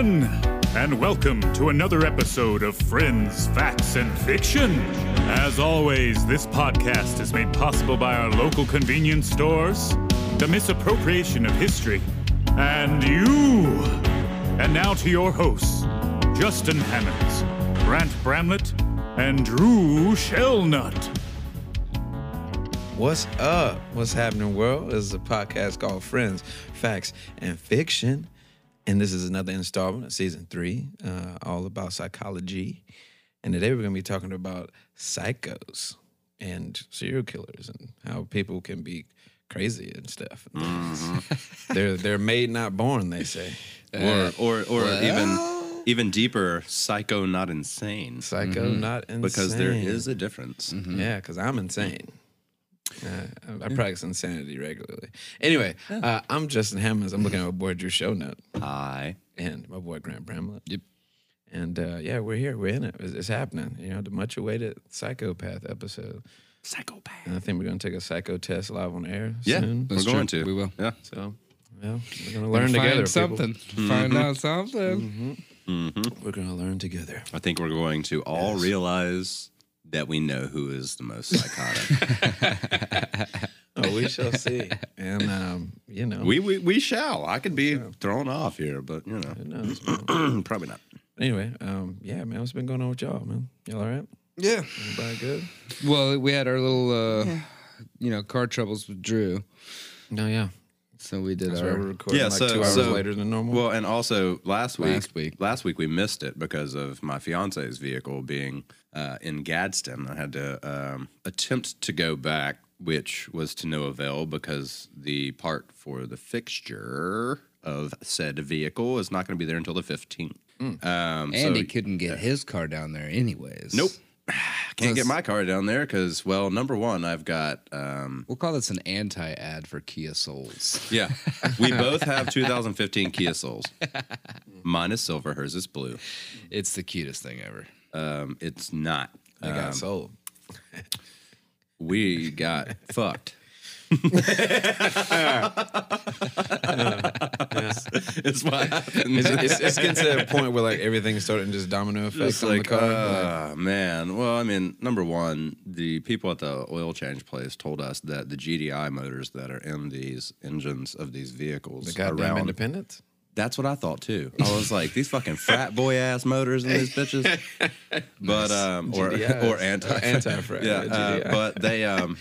and welcome to another episode of Friends, Facts, and Fiction. As always, this podcast is made possible by our local convenience stores, the misappropriation of history, and you. And now to your hosts, Justin Hammonds, Grant Bramlett, and Drew Shellnut. What's up? What's happening, world? This is a podcast called Friends, Facts, and Fiction. And this is another installment of season three, uh, all about psychology. And today we're going to be talking about psychos and serial killers and how people can be crazy and stuff. Mm-hmm. they're they're made, not born, they say. or uh, or or even even deeper, psycho, not insane, Psycho, mm-hmm. not insane. because there is a difference. Mm-hmm. Yeah, because I'm insane. Uh, I I practice insanity regularly. Anyway, uh, I'm Justin Hammonds. I'm looking at my boy Drew Shellnut Hi, and my boy Grant Bramlett. Yep. And uh, yeah, we're here. We're in it. It's, it's happening. You know, the much awaited psychopath episode. psychopath. And I think we're going to take a psycho test live on air Yeah, soon. we're That's going true. to. We will. Yeah. So, well, we're going to learn Find together. something. people. Find out something. We're going to learn together. I think we're going to all realize that we know who is the most psychotic. Oh, we shall see. And, um, you know, we, we we shall. I could be thrown off here, but you who knows, know, probably not. Anyway, um, yeah, man, what's been going on with y'all, man? Y'all all right? Yeah. Everybody good? Well, we had our little, uh, you know, car troubles with Drew, No, yeah. so we did That's our. recording Yeah, like so- two hours so- later than normal. Well, and also last week, Last week. last week we missed it because of my fiance's vehicle being uh, in Gadsden. I had to um, attempt to go back, which was to no avail because the part for the fixture of said vehicle is not going to be there until the fifteenth. Um, and so he couldn't get his car down there, anyways. Nope. can't get my car down there because, well, number one, I've got um, We'll call this an anti ad for Kia Souls. yeah, we both have 2015 Kia Souls. Mine is silver, hers is blue. It's the cutest thing ever. Um, it's not. they got sold. we got fucked. it's what happened. It's, it's, it's getting to that point where like everything's starting to just domino effect It's on like, the car. uh, man. Well, I mean, number one, the people at the oil change place told us that the GDI motors that are in these engines of these vehicles the goddamn around. independence. That's what I thought too. I was like, these fucking frat boy ass motors in these bitches. But um, or GDIs. or anti Uh, anti-frat, Yeah, yeah, uh, but they um.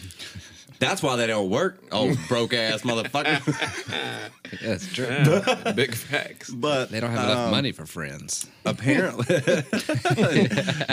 That's why they don't work, old broke ass motherfucker. Yeah, it's true. Yeah, big facts. But They don't have Um, enough money for friends. apparently,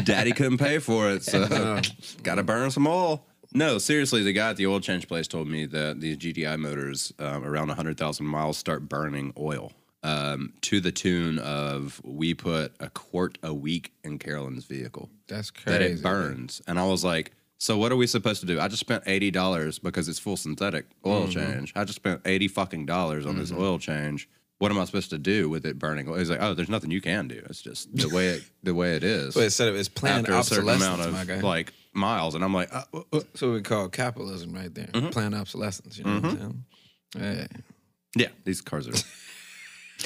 Daddy couldn't pay for it, so got to burn some oil. No, seriously, the guy at the oil change place told me that these GDI motors um, around 100,000 miles start burning oil um, to the tune of we put a quart a week in Carolyn's vehicle That's crazy. that it burns. And I was like, so what are we supposed to do? I just spent eighty dollars because it's full synthetic oil Mm-hmm. change. I just spent eighty fucking dollars on this oil change. What am I supposed to do with it burning? He's like, oh, there's nothing you can do. It's just the way it the way it is. But instead of it's planned after a certain obsolescence, amount my guy. of like miles, and I'm like, uh, uh, uh. What we call capitalism right there. Mm-hmm. Planned obsolescence. You know what I'm saying? Hey. yeah, these cars are.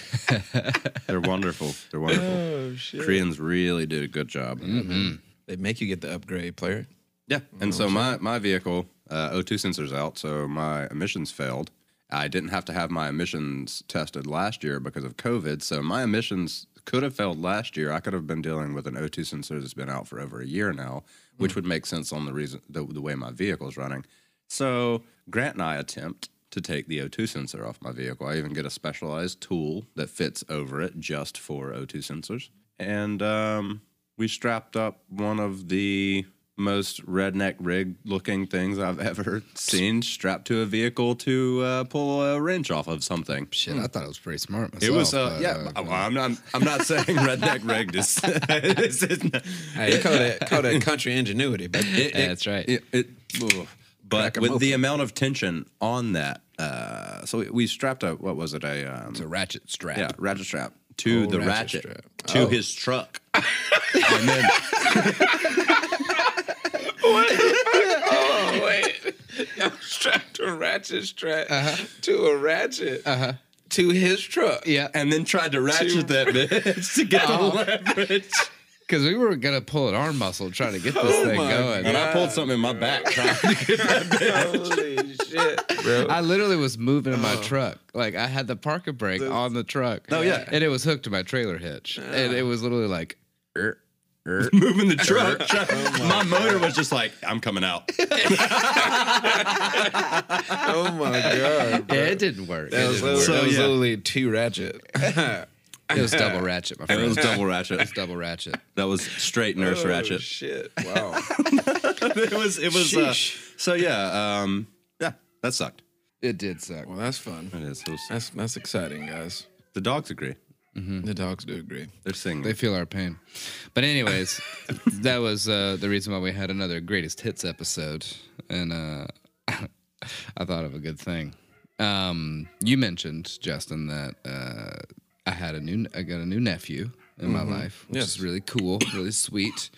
they're wonderful. They're wonderful. Oh shit. Koreans really did a good job. They make you get the upgrade player. Yeah, and so my my vehicle uh, O2 sensors out, so my emissions failed. I didn't have to have my emissions tested last year because of COVID, so my emissions could have failed last year. I could have been dealing with an O2 sensor that's been out for over a year now, which would make sense on the reason the, the way my vehicle is running. So Grant and I attempt to take the O2 sensor off my vehicle. I even get a specialized tool that fits over it just for O2 sensors, and um, we strapped up one of the most redneck rig looking things I've ever seen strapped to a vehicle to uh, pull a wrench off of something. Shit, I thought it was pretty smart myself. It was, uh, but, yeah. uh, I'm not. I'm not saying redneck rigged is. it's- it's- Hey, you call that call that country ingenuity, but it- Yeah, it- that's right. It, it- ugh. But with the amount of tension on that, uh, so we, we strapped a what was it a um, It's a ratchet strap. yeah ratchet strap to Oh, the ratchet ratchet, to Oh. his truck, and then oh wait, y'all strapped a ratchet strap to a ratchet. Uh-huh. to his truck. Yeah, and then tried to ratchet that bitch to get the leverage. Because we were gonna pull an arm muscle trying to get this Oh thing my going. And I pulled something in my back trying to get that Holy shit, bro. I literally was moving in my truck. Like I had the parking brake on the truck. Oh, yeah. and it was hooked to my trailer hitch, and it was literally like, er, er. moving the truck. my motor was just like, I'm coming out. oh my god. yeah, it didn't work. That it, was, didn't literally, work. So, that was literally too ratchet. It was double ratchet, my friend. It was double ratchet. it was double ratchet. That was straight nurse Oh, ratchet. shit. Wow. it was. It was. Uh, so yeah. Um. Yeah. That sucked. It did suck. Well, that's fun. It is. It was- That's that's exciting, guys. the dogs agree. The dogs do agree. They're singing. They feel our pain. But anyways, that was uh, the reason why we had another greatest hits episode, and uh, I thought of a good thing. Um, you mentioned Justin that uh, I had a new, I got a new nephew in my life, which Yes. is really cool, really sweet,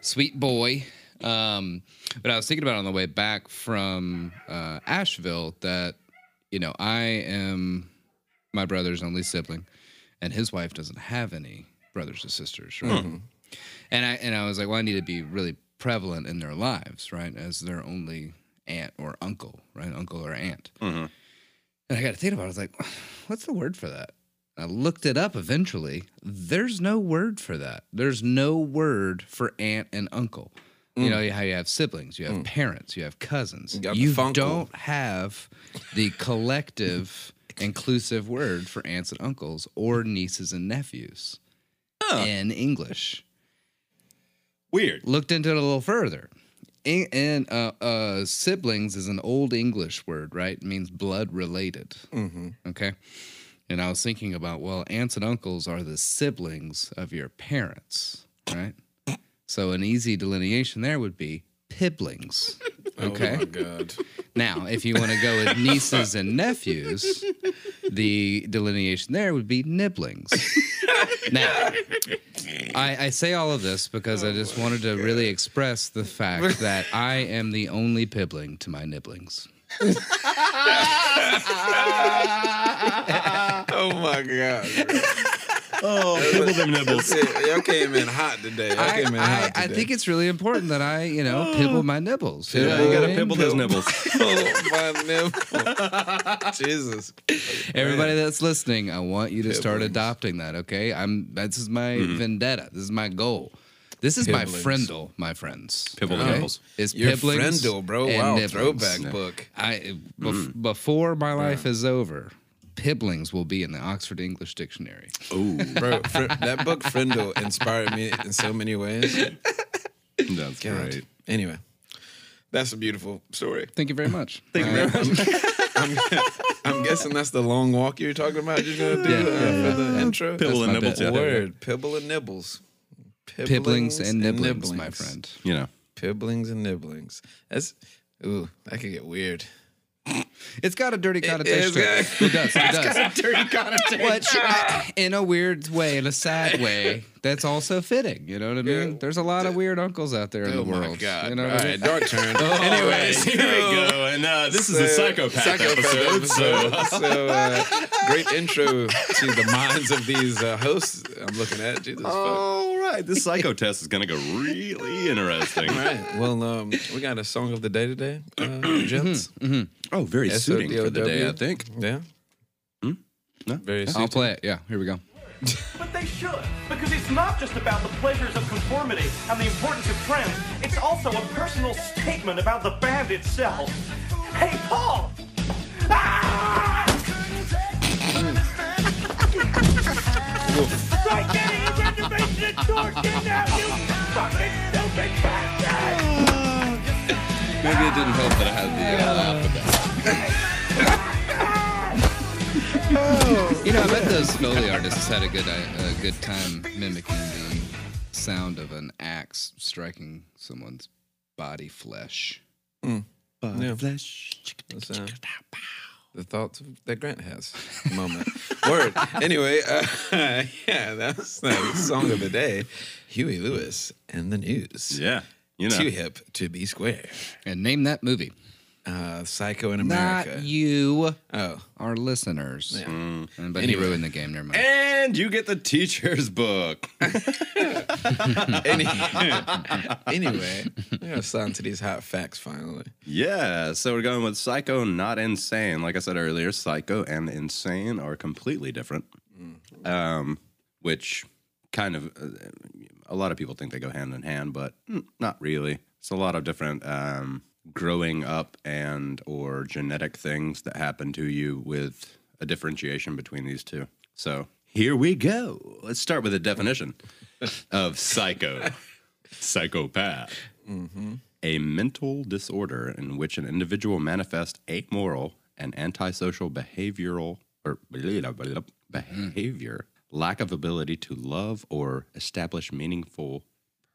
sweet boy. Um, but I was thinking about on the way back from uh, Asheville that you know I am my brother's only sibling, and his wife doesn't have any brothers or sisters, right? And I and I was like, well, I need to be really prevalent in their lives, right, as their only aunt or uncle, right, uncle or aunt. And I got to think about it. I was like, what's the word for that? I looked it up eventually. There's no word for that. There's no word for aunt and uncle. You know how you have siblings, you have parents, you have cousins. You You don't have the collective inclusive word for aunts and uncles or nieces and nephews in English. Weird. Looked into it a little further. In- And uh, uh, siblings is an old English word, right? It means blood related. Okay. And I was thinking about, well, aunts and uncles are the siblings of your parents, right? So an easy delineation there would be piblings. Oh, okay. Oh my god. Now, if you want to go with nieces and nephews, the delineation there would be nibblings. now, I, I say all of this because I just oh, wanted to really express the fact that I am the only pibling to my nibblings. Oh my god. Oh, nibble them nibbles. Shit, Y'all came in hot today. Y'all I, came in I, hot I today. think it's really important that I, you know, pibble my nibbles. Yeah, know you gotta I mean? pibble those nibbles. oh my nipple. Jesus. Everybody that's listening, I want you to start adopting that. Okay, I'm. This is my mm-hmm. vendetta. This is my goal. This is my Pibblings. Frindle, my friends. Pibble the okay? nibbles. Is Your pibblings Frindle, bro. and Wow, nibblings. throwback book. I bef- mm. before my life is over, pibblings will be in the Oxford English Dictionary. Ooh, Bro, fr- that book Frindle inspired me in so many ways. that's God. great. Anyway, that's a beautiful story. Thank you very much. Thank you very much. I'm guessing that's the long walk you're talking about. You're gonna do Yeah, uh, yeah, for the intro. Pibble That's and my nibbles. Yeah. Word, pibble and nibbles. Pibblings and nibblings, my nibblings. friend. You know. Pibblings and nibblings. That's ooh, that could get weird. It's got a dirty connotation. it. good. It does. It does. Dirty connotation. Which, in a weird way, in a sad way, that's also fitting. You know what I mean? Yeah. There's a lot of weird uncles out there in Oh the my world. god! You know All what I mean? dark turn. Anyways, here we go. And uh, this is a psychopath, episode. So, so uh, great intro to the minds of these uh, hosts. I'm looking at Jesus. fuck. all right, this psycho test is gonna go really interesting. All right. Well, um, we got a song of the day today, uh, gents. Oh, very suiting for the day, I think. Yeah. No? Very I'll play it. Yeah, here we go. But they should, because it's not just about the pleasures of conformity and the importance of trends. It's also a personal statement about the band itself. Hey, Paul! Ah! Right there, you reservation at Dorsia now, you fucking stupid bastard! Maybe it didn't help that I had the uh, alphabet. You know, I bet those Foley artists had a good uh, a good time mimicking the sound of an axe striking someone's body flesh. Yeah. Flesh. Uh, the thoughts that Grant has moment. Word. Anyway, uh, yeah, that's the song of the day. Huey Lewis and the news. Yeah, you know. Too hip to be square. And name that movie. Uh, Psycho in America. Not America. you, Oh, our listeners. Yeah. Mm, But Anyway. he ruined the game. Never mind. And you get the teacher's book. Any- anyway, we're gonna sign to these hot facts finally. Yeah, so we're going with psycho, not insane. Like I said earlier, psycho and insane are completely different, um, which kind of uh, a lot of people think they go hand in hand, but mm, not really. It's a lot of different um, growing up and or genetic things that happen to you with a differentiation between these two. So here we go. Let's start with a definition of psycho, psychopath mm-hmm. a mental disorder in which an individual manifests amoral and antisocial behavioral or behavior, lack of ability to love or establish meaningful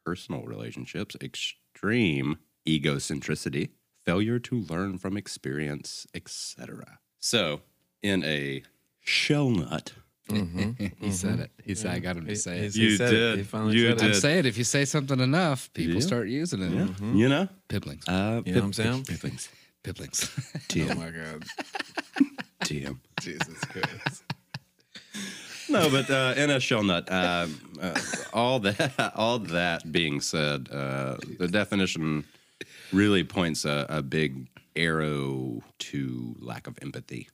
personal relationships, extreme egocentricity, failure to learn from experience, etc. So, in a shell nut, he said it. He said, I got him to say it. He You said it. did. He finally You said did. it. I'm saying if you say something enough, people Yeah. start using it. you know, Piblings. uh, You know what I'm saying? Piblings. Piblings. Oh my god, TM. Jesus Christ! No, but uh, in a shell nut, uh, uh, all that all that being said, uh, the definition really points a, a big arrow to lack of empathy,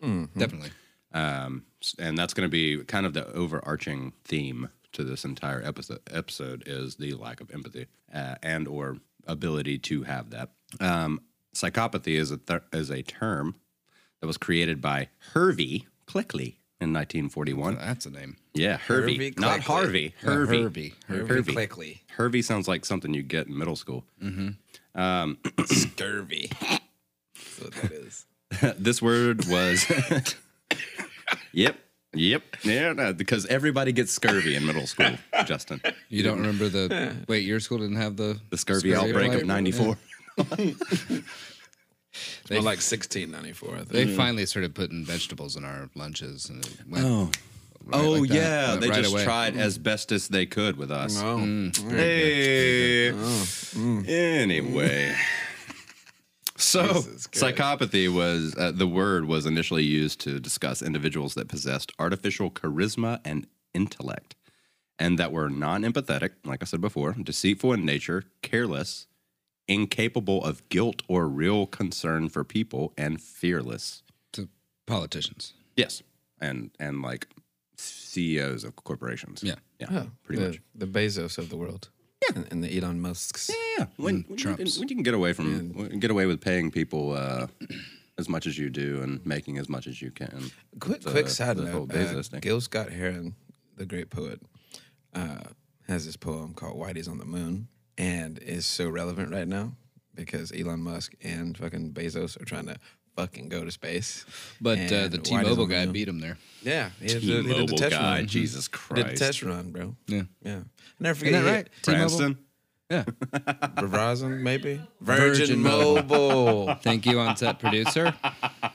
Definitely. um, and that's going to be kind of the overarching theme to this entire episode. Episode is the lack of empathy uh, and or ability to have that. Um, psychopathy is a th- is a term that was created by Hervey Cleckley in 1941. That's a name. Yeah, Hervey, Hervey not Cleckley. Harvey. Yeah, Hervey. Hervey. Hervey Cleckley. Hervey sounds like something you get in middle school. Um, scurvy. That's what that is. this word was. yep. Yep. Yeah, no, because everybody gets scurvy in middle school, Justin. You don't remember the. Wait, your school didn't have the. The scurvy outbreak of outbreak? 94. More like 1694. I think. They finally started putting vegetables in our lunches, and it went Oh. Right oh, like yeah. Went They right just away. tried as best as they could with us. Oh, mm. Hey. Anyway. So, psychopathy was uh, the word was initially used to discuss individuals that possessed artificial charisma and intellect, and that were non-empathetic, like I said before, deceitful in nature, careless, incapable of guilt or real concern for people, and fearless. to politicians. Yes, and and like CEOs of corporations. Yeah. yeah, Oh, pretty the, much. the Bezos of the world. Yeah. And, and the Elon Musks. Yeah, when, when, you can, Trumps. when you can get away from when- get away with paying people uh, as much as you do and making as much as you can. Quick, The- quick side the whole note. Uh. Gil Scott Heron, the great poet, uh, has this poem called "Whitey's on the Moon," and is so relevant right now because Elon Musk and fucking Bezos are trying to fucking go to space. But uh, the T-Mobile guy beat him there. Yeah, he did, the- he did the T-Mobile test guy, run. Jesus He did the Christ. test run, bro. Yeah. Yeah, I never forget. Isn't that he- right? T-Mobile? Branston. Yeah. Verizon, maybe. Virgin Virgin, Mobile. Mobile. Thank you, on set producer. ah,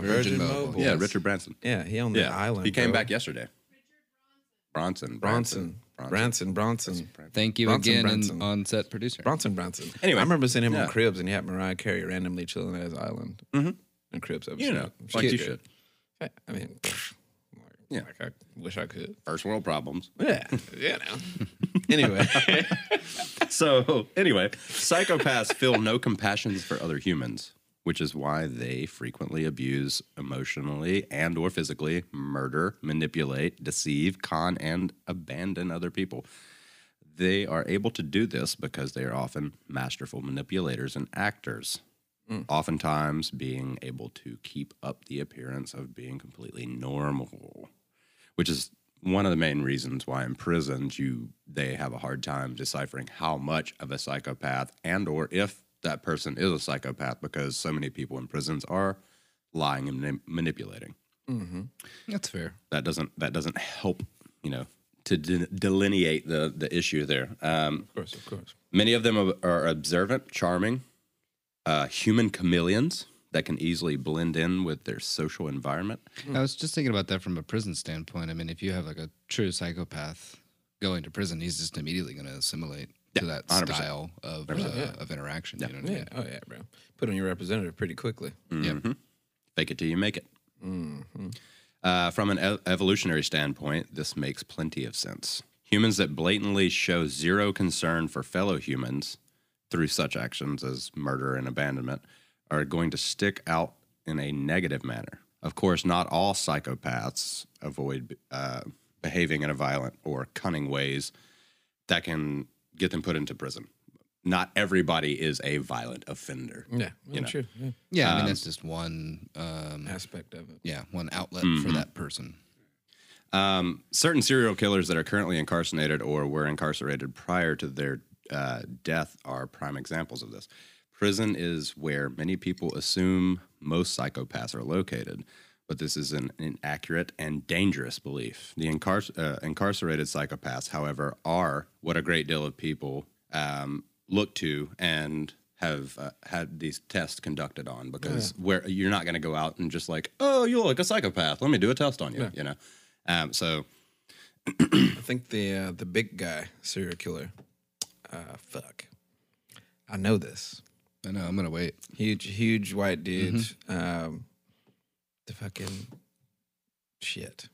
Virgin, Mobile. Mobile. Yeah, Richard Branson. Yeah, he owned the island. he came bro. back yesterday. Bronson. Bronson. Branson. Bronson. Thank you Bronson, again, Branson. and on set producer. Bronson Bronson. Anyway, I remember seeing him yeah. on Cribs and he had Mariah Carey randomly chilling at his island. Mm-hmm. And Cribs episode. You know, She's like you good. should. I I mean, like, Yeah. like I wish I could. First world problems. Yeah, yeah. Now. anyway, So anyway, psychopaths feel no compassion for other humans, which is why they frequently abuse emotionally and or physically, murder, manipulate, deceive, con, and abandon other people. They are able to do this because they are often masterful manipulators and actors, hmm. oftentimes being able to keep up the appearance of being completely normal which is one of the main reasons why in prisons you they have a hard time deciphering how much of a psychopath and or if that person is a psychopath because so many people in prisons are lying and mani- manipulating That's fair. that doesn't that doesn't help you know to de- delineate the the issue there um, of course, of course. Many of them are, are observant, charming, uh, human chameleons that can easily blend in with their social environment. I was just thinking about that from a prison standpoint. I mean, if you have like a true psychopath going to prison, he's just immediately going to assimilate to that 100%. style of uh, of interaction. You know what I Yeah. mean? Oh yeah, bro. Put on your representative pretty quickly. Yep. Fake it till you make it. Uh, from an e- evolutionary standpoint, this makes plenty of sense. Humans that blatantly show zero concern for fellow humans through such actions as murder and abandonment are going to stick out in a negative manner. Of course, not all psychopaths avoid uh, behaving in a violent or cunning ways that can get them put into prison. Not everybody is a violent offender. Yeah. You know. True. Yeah. Yeah, I mean Um, that's just one. Um, Aspect of it. yeah, one outlet for that person. Um, certain serial killers that are currently incarcerated or were incarcerated prior to their uh, death are prime examples of this. Prison is where many people assume most psychopaths are located, but this is an inaccurate and dangerous belief. The incar- uh, incarcerated psychopaths, however, are what a great deal of people um, look to and have uh, had these tests conducted on because where you're not going to go out and just like, oh, you look like a psychopath. Let me do a test on you. You know, um, so I think the uh, the big guy serial killer. Uh, fuck. I know this. I know. I'm gonna wait. Huge, huge white dude. Um, the fucking shit.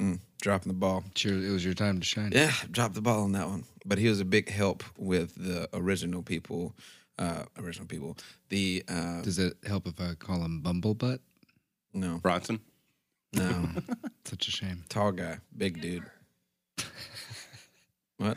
Mm, dropping the ball. It's your, it was your time to shine. Yeah, dropped the ball on that one. But he was a big help with the original people. Uh, original people. The uh, Does it help if I call him Bumblebutt? no, Bronson. no, Such a shame. tall guy, big dude. What?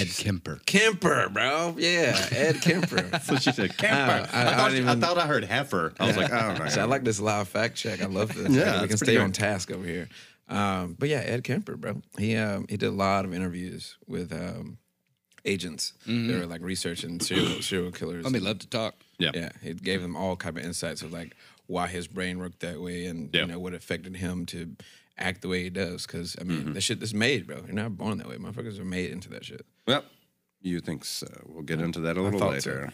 Ed Kemper. Kemper, bro. Yeah, Ed Kemper. So she said, I- I- I thought, don't even- I thought I heard heifer. I was like, I don't know. So I like this live fact check. I love this. Yeah, we can pretty stay on task over here. Um, but yeah, Ed Kemper, bro. He um, he did a lot of interviews with um, agents that were like researching serial serial killers. I mean, love to talk. Yeah. Yeah, he gave them all kind of insights of like why his brain worked that way and Yeah. you know what affected him to act the way he does. Because I mean, Mm-hmm. that shit is made, bro. You're not born that way. Motherfuckers are made into that shit. Well, you think so? We'll get into that a little thought so. later.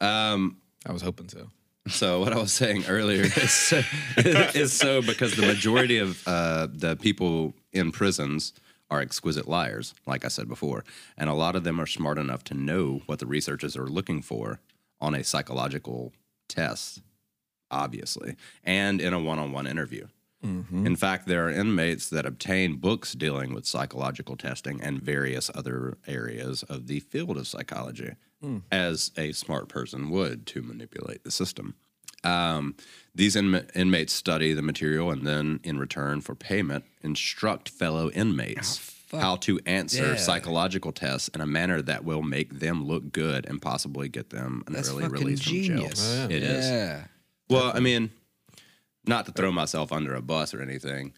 Um, I was hoping so. so what I was saying earlier is so, is so because the majority of uh, the people in prisons are exquisite liars, like I said before, and a lot of them are smart enough to know what the researchers are looking for on a psychological test, obviously, and in a one-on-one interview. Mm-hmm. In fact, there are inmates that obtain books dealing with psychological testing and various other areas of the field of psychology, hmm. as a smart person would to manipulate the system. Um, these inma- inmates study the material and then, in return for payment, instruct fellow inmates ah, how to answer Yeah. psychological tests in a manner that will make them look good and possibly get them an That's early fucking release from jail. genius. Oh, It is. Yeah. Well, I mean, not to throw myself under a bus or anything,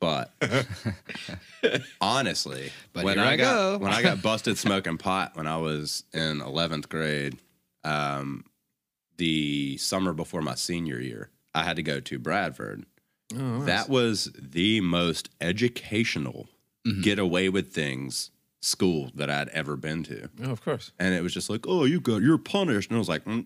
but honestly, But when I, I got go. when I got busted smoking pot when I was in eleventh grade, um, the summer before my senior year, I had to go to Bradford. Oh, That was the most educational get away with things school that I'd ever been to. Oh, of course. And it was just like, oh, you got, you're punished. And I was like, mm,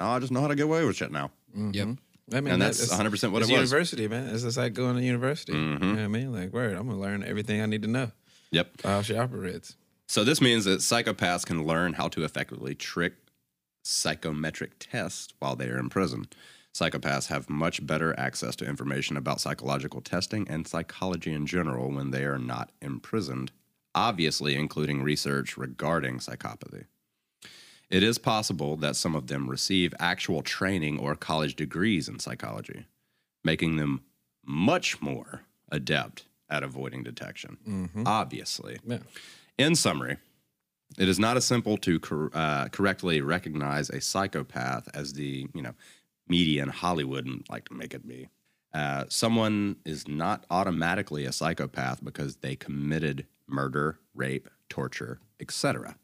no, I just know how to get away with shit now. Yep. I mean, And that- that's 100% what it's it was. Mm-hmm. University, man. It's just like going to university. You know what I mean? Like, word, I'm gonna learn everything I need to know Yep. how she operates. So this means that psychopaths can learn how to effectively trick psychometric tests while they are in prison. Psychopaths have much better access to information about psychological testing and psychology in general when they are not imprisoned, obviously including research regarding psychopathy. It is possible that some of them receive actual training or college degrees in psychology, making them much more adept at avoiding detection. Obviously. Yeah. In summary, it is not as simple to cor- uh, correctly recognize a psychopath as the you know media and Hollywood and like to make it be. Uh, someone is not automatically a psychopath because they committed murder, rape, torture, etc.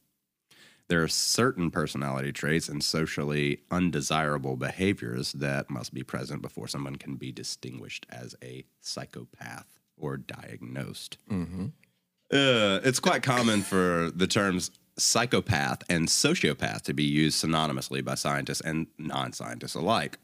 There are certain personality traits and socially undesirable behaviors that must be present before someone can be distinguished as a psychopath or diagnosed. Uh, it's quite common for the terms psychopath and sociopath to be used synonymously by scientists and non scientists alike.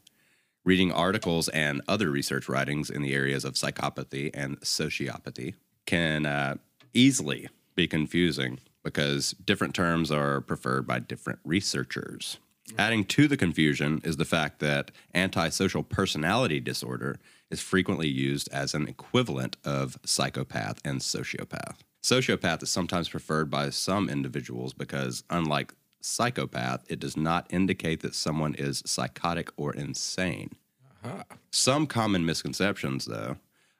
Reading articles and other research writings in the areas of psychopathy and sociopathy can uh, easily be confusing because different terms are preferred by different researchers. Adding to the confusion is the fact that antisocial personality disorder is frequently used as an equivalent of psychopath and sociopath. Sociopath is sometimes preferred by some individuals because, unlike psychopath, it does not indicate that someone is psychotic or insane. Uh-huh. Some common misconceptions, though,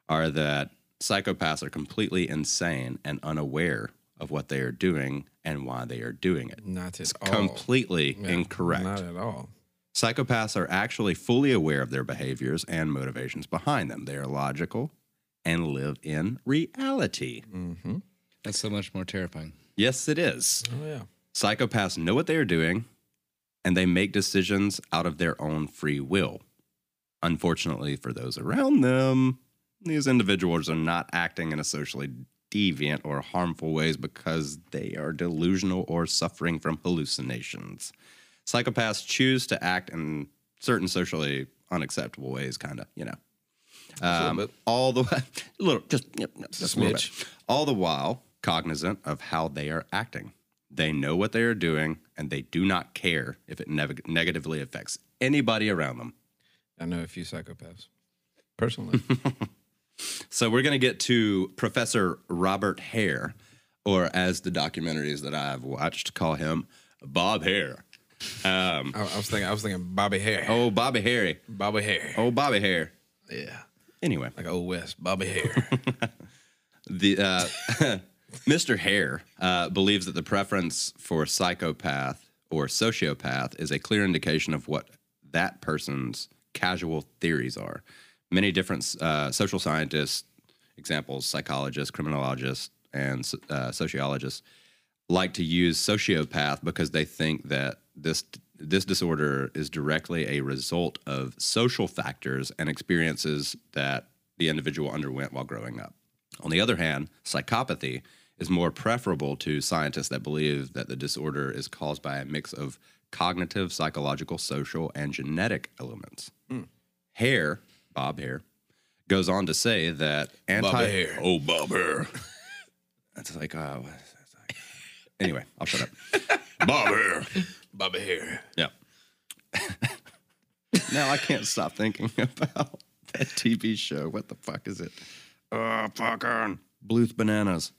are that psychopaths are completely insane and unaware of what they are doing and why they are doing it. Not at all. Completely Yeah, incorrect. Not at all. Psychopaths are actually fully aware of their behaviors and motivations behind them. They are logical and live in reality. Mm-hmm. That's so much more terrifying. Yes, it is. Oh yeah. Psychopaths know what they are doing and they make decisions out of their own free will. Unfortunately, for those around them, these individuals are not acting in a socially deviant or harmful ways because they are delusional or suffering from hallucinations. Psychopaths choose to act in certain socially unacceptable ways, kind of, you know. Um, all the little, just, yep, yep, just a little smidge. bit. All the while cognizant of how they are acting. They know what they are doing, and they do not care if it negatively affects anybody around them. I know a few psychopaths personally. So we're going to get to Professor Robert Hare, or as the documentaries that I've watched call him, Bob Hare. Um, I, I was thinking. I was thinking Bobby Hare. oh, Bobby Harry. Bobby Hare. Oh, Bobby Hare. Yeah. Anyway, Like old West. Bobby Hare. the uh, Mr. Hare uh, believes that the preference for psychopath or sociopath is a clear indication of what that person's casual theories are. Many different uh, social scientists, examples, psychologists, criminologists, and uh, sociologists, like to use sociopath because they think that this this disorder is directly a result of social factors and experiences that the individual underwent while growing up. On the other hand, psychopathy is more preferable to scientists that believe that the disorder is caused by a mix of cognitive, psychological, social, and genetic elements. Hare, Bob Hare, goes on to say that anti Bobby Hare. Oh, Bob Hare. That's like, uh, what is that like? anyway, I'll shut up. Bob Hare. Bobby Hare. Yeah. now I can't stop thinking about that TV show. What the fuck is it? Oh, fucking Bluth Bananas.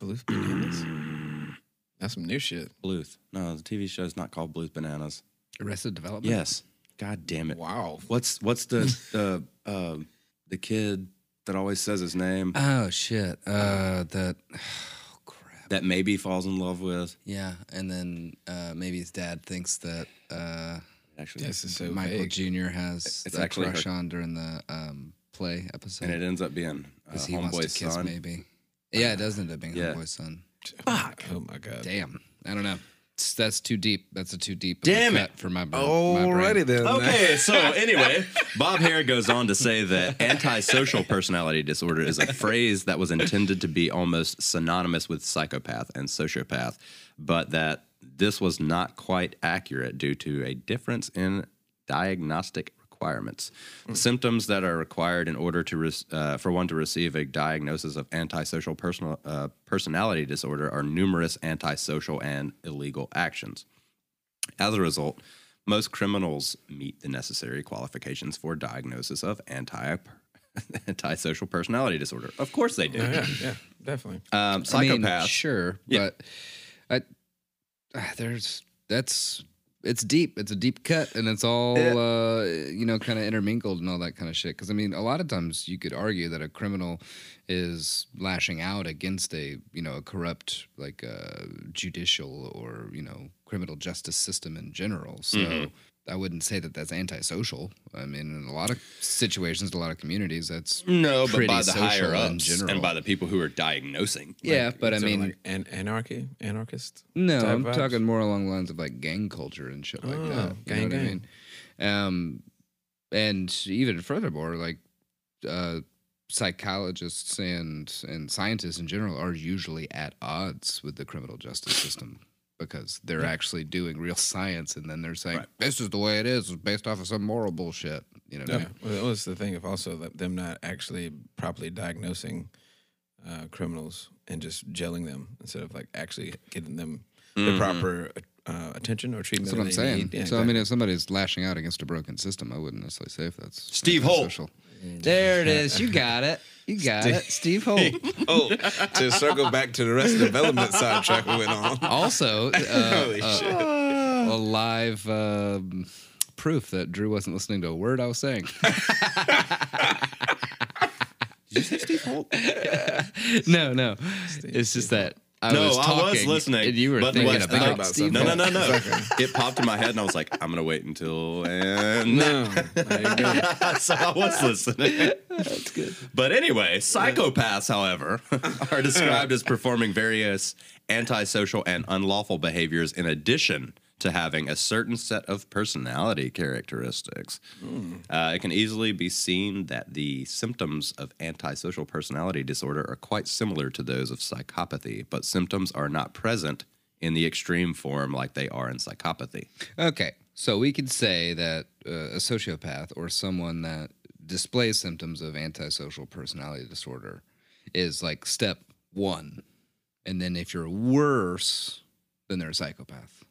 Bluth bananas. That's some new shit. Bluth. No, the TV show is not called Bluth Bananas. Arrested Development. Yes. God damn it. Wow. What's what's the the um the kid that always says his name Oh shit. Uh, that. Oh crap. that maybe falls in love with? Yeah, and then uh, maybe his dad thinks that uh, Actually, This is so Michael vague. Jr. has It's the actually crush her- on during the um, play episode. and it ends up being uh, because he wants to homeboy's kiss son. maybe. Yeah, it does end up being Yeah. Homeboy's son. Fuck. Oh my god. Damn, I don't know. It's- that's too deep. That's a too deep. Damn a it. for my, br- my brain. Alrighty then. Okay, so anyway, Bob Hare goes on to say that antisocial personality disorder is a phrase that was intended to be almost synonymous with psychopath and sociopath, but that this was not quite accurate due to a difference in diagnostic requirements. The symptoms that are required in order to res- uh, for one to receive a diagnosis of antisocial personal uh, personality disorder are numerous antisocial and illegal actions. As a result, most criminals meet the necessary qualifications for diagnosis of anti antisocial personality disorder. Of course they do. Yeah, yeah, definitely. Um, I mean, psychopath. sure, Yeah. but I, ah, there's that's it's deep. It's a deep cut, and it's all uh, you know, kind of intermingled and all that kind of shit. Because I mean, a lot of times you could argue that a criminal is lashing out against a you know a corrupt like uh, judicial or you know criminal justice system in general. So. Mm-hmm. I wouldn't say that that's antisocial. I mean, in a lot of situations, a lot of communities, that's no, but by the higher in ups general. and by the people who are diagnosing. yeah. but I mean, like, an- anarchy, anarchist. No, I'm vibes? talking more along the lines of like gang culture and shit like Oh, that. You gang, know what I gang. mean? Um, and even furthermore, like uh, psychologists and and scientists in general are usually at odds with the criminal justice system because they're actually doing real science, and then they're saying Right. this is the way it is, based off of some moral bullshit. You know what I Yeah. mean? Well, that was the thing of also that them not actually properly diagnosing uh, criminals and just jailing them instead of like actually getting them Mm-hmm. the proper uh, attention or treatment. That's what I'm saying. need. Yeah, so I mean, if somebody's lashing out against a broken system, I wouldn't necessarily say if that's Steve Holt. antisocial. There it is. You got it. You got it. Steve Holt. oh, to circle back to the rest of the development sidetrack we went on. Also, uh, Holy shit! a live um, proof that Drew wasn't listening to a word I was saying. Just Steve Holt. No, no. It's just that I No, was I was listening, you were thinking what's- about, about Steve No, no, no, no. it popped in my head, and I was like, I'm gonna wait until and No, there you go. so I was listening. That's good. But anyway, psychopaths, however, are described as performing various antisocial and unlawful behaviors in addition to having a certain set of personality characteristics. Uh, it can easily be seen that the symptoms of antisocial personality disorder are quite similar to those of psychopathy, but symptoms are not present in the extreme form like they are in psychopathy. Okay, so we could say that uh, a sociopath or someone that displays symptoms of antisocial personality disorder is like step one, and then if you're worse, then they're a psychopath.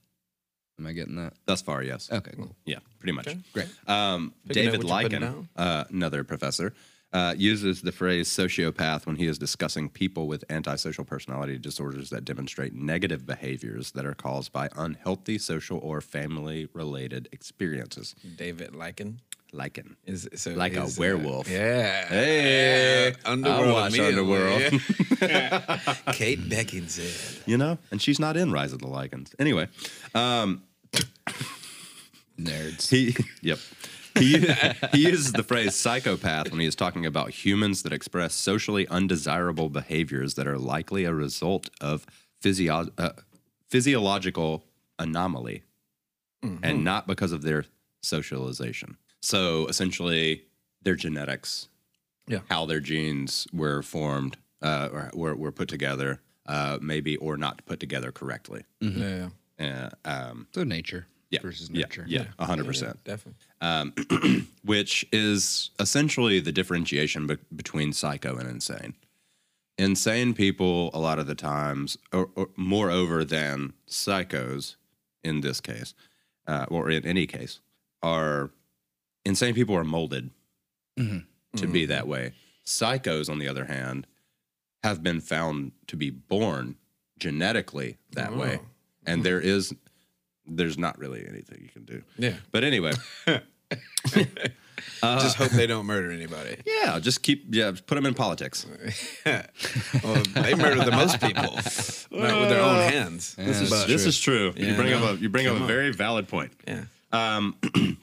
Am I getting that? Thus far, yes. Okay, cool. Yeah, pretty much. Great. Um, Picking up David what you're Lykken, down. uh, another professor, uh, uses the phrase sociopath when he is discussing people with antisocial personality disorders that demonstrate negative behaviors that are caused by unhealthy social or family related experiences. David Lykken Lykken. is so Like a is, uh, werewolf. yeah. Hey, Yeah, Underworld. I watch. Underworld. Kate Beckinsale. You know, and she's not in Rise of the Lycans. Anyway, Nerds. He, yep. He, he uses the phrase psychopath when he is talking about humans that express socially undesirable behaviors that are likely a result of physio- uh, physiological anomaly and not because of their socialization. So essentially, their genetics, Yeah. how their genes were formed, uh, or were, were put together, uh, maybe or not put together correctly. Yeah, Uh, um, So nature yeah, versus yeah, nurture. yeah, a hundred percent definitely. which is essentially the differentiation be- between psycho and insane. Insane people, a lot of the times, or, or moreover than psychos in this case, uh, or in any case, are insane people are molded to be mm-hmm. that way. Psychos, on the other hand, have been found to be born genetically that way, oh. and there is there's not really anything you can do. Yeah. But anyway, Just uh, hope they don't murder anybody. Yeah, just keep yeah, put them in politics. Well, they murder the most people not with their own hands. This is But- this is true. you bring no. up a you bring up a on. very valid point. yeah. Um,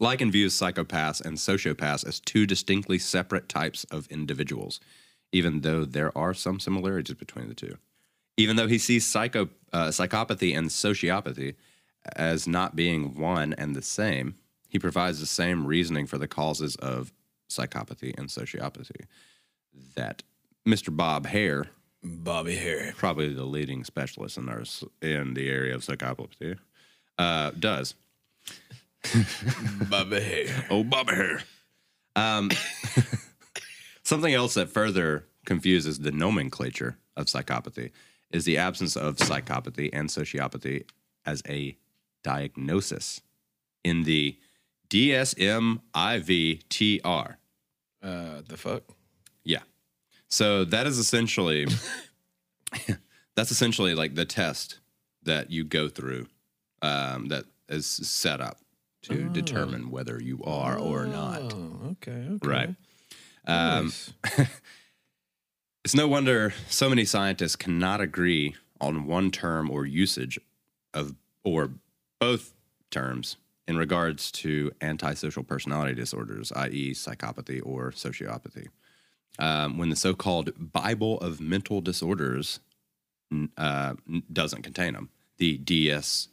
Lykken views psychopaths and sociopaths as two distinctly separate types of individuals, even though there are some similarities between the two. Even though he sees psycho uh, psychopathy and sociopathy as not being one and the same, he provides the same reasoning for the causes of psychopathy and sociopathy. That Mr. Bob Hare Bobby Harry. probably the leading specialist in our in the area of psychopathy, uh, does. Bobby. Oh, Bobby. Um, something else that further confuses the nomenclature of psychopathy is the absence of psychopathy and sociopathy as a diagnosis in the DSM-IV-TR. Uh, the fuck? Yeah. So that is essentially that's essentially like the test that you go through um, that is set up to determine whether you are or not. Oh, okay. okay. Right. Um, It's no wonder so many scientists cannot agree on one term or usage of or both terms in regards to antisocial personality disorders, i.e., psychopathy or sociopathy. Um, when the so-called Bible of mental disorders uh, doesn't contain them, the DSM-IV-TR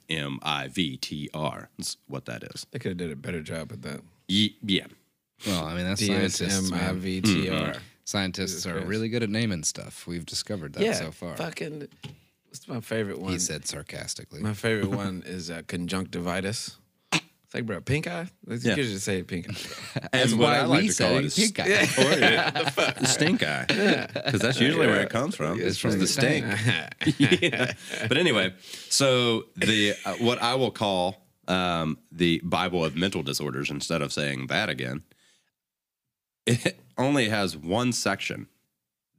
what that is. They could have did a better job at that. Ye- yeah, Well, I mean, that's scientists. man. DSM-IV-TR. Scientists are Christ. really good at naming stuff. We've discovered that Yeah, so far. fucking. What's my favorite one? He said sarcastically. My favorite one is uh, conjunctivitis. It's like, bro, pink eye. Let's Yeah. you just say pink eye. That's And what why I like we to call say it is- pink eye. or yeah, stink eye, because that's usually where it comes from. It's from the stink. Yeah. But anyway, so the uh, what I will call um, the Bible of mental disorders, instead of saying that again, it only has one section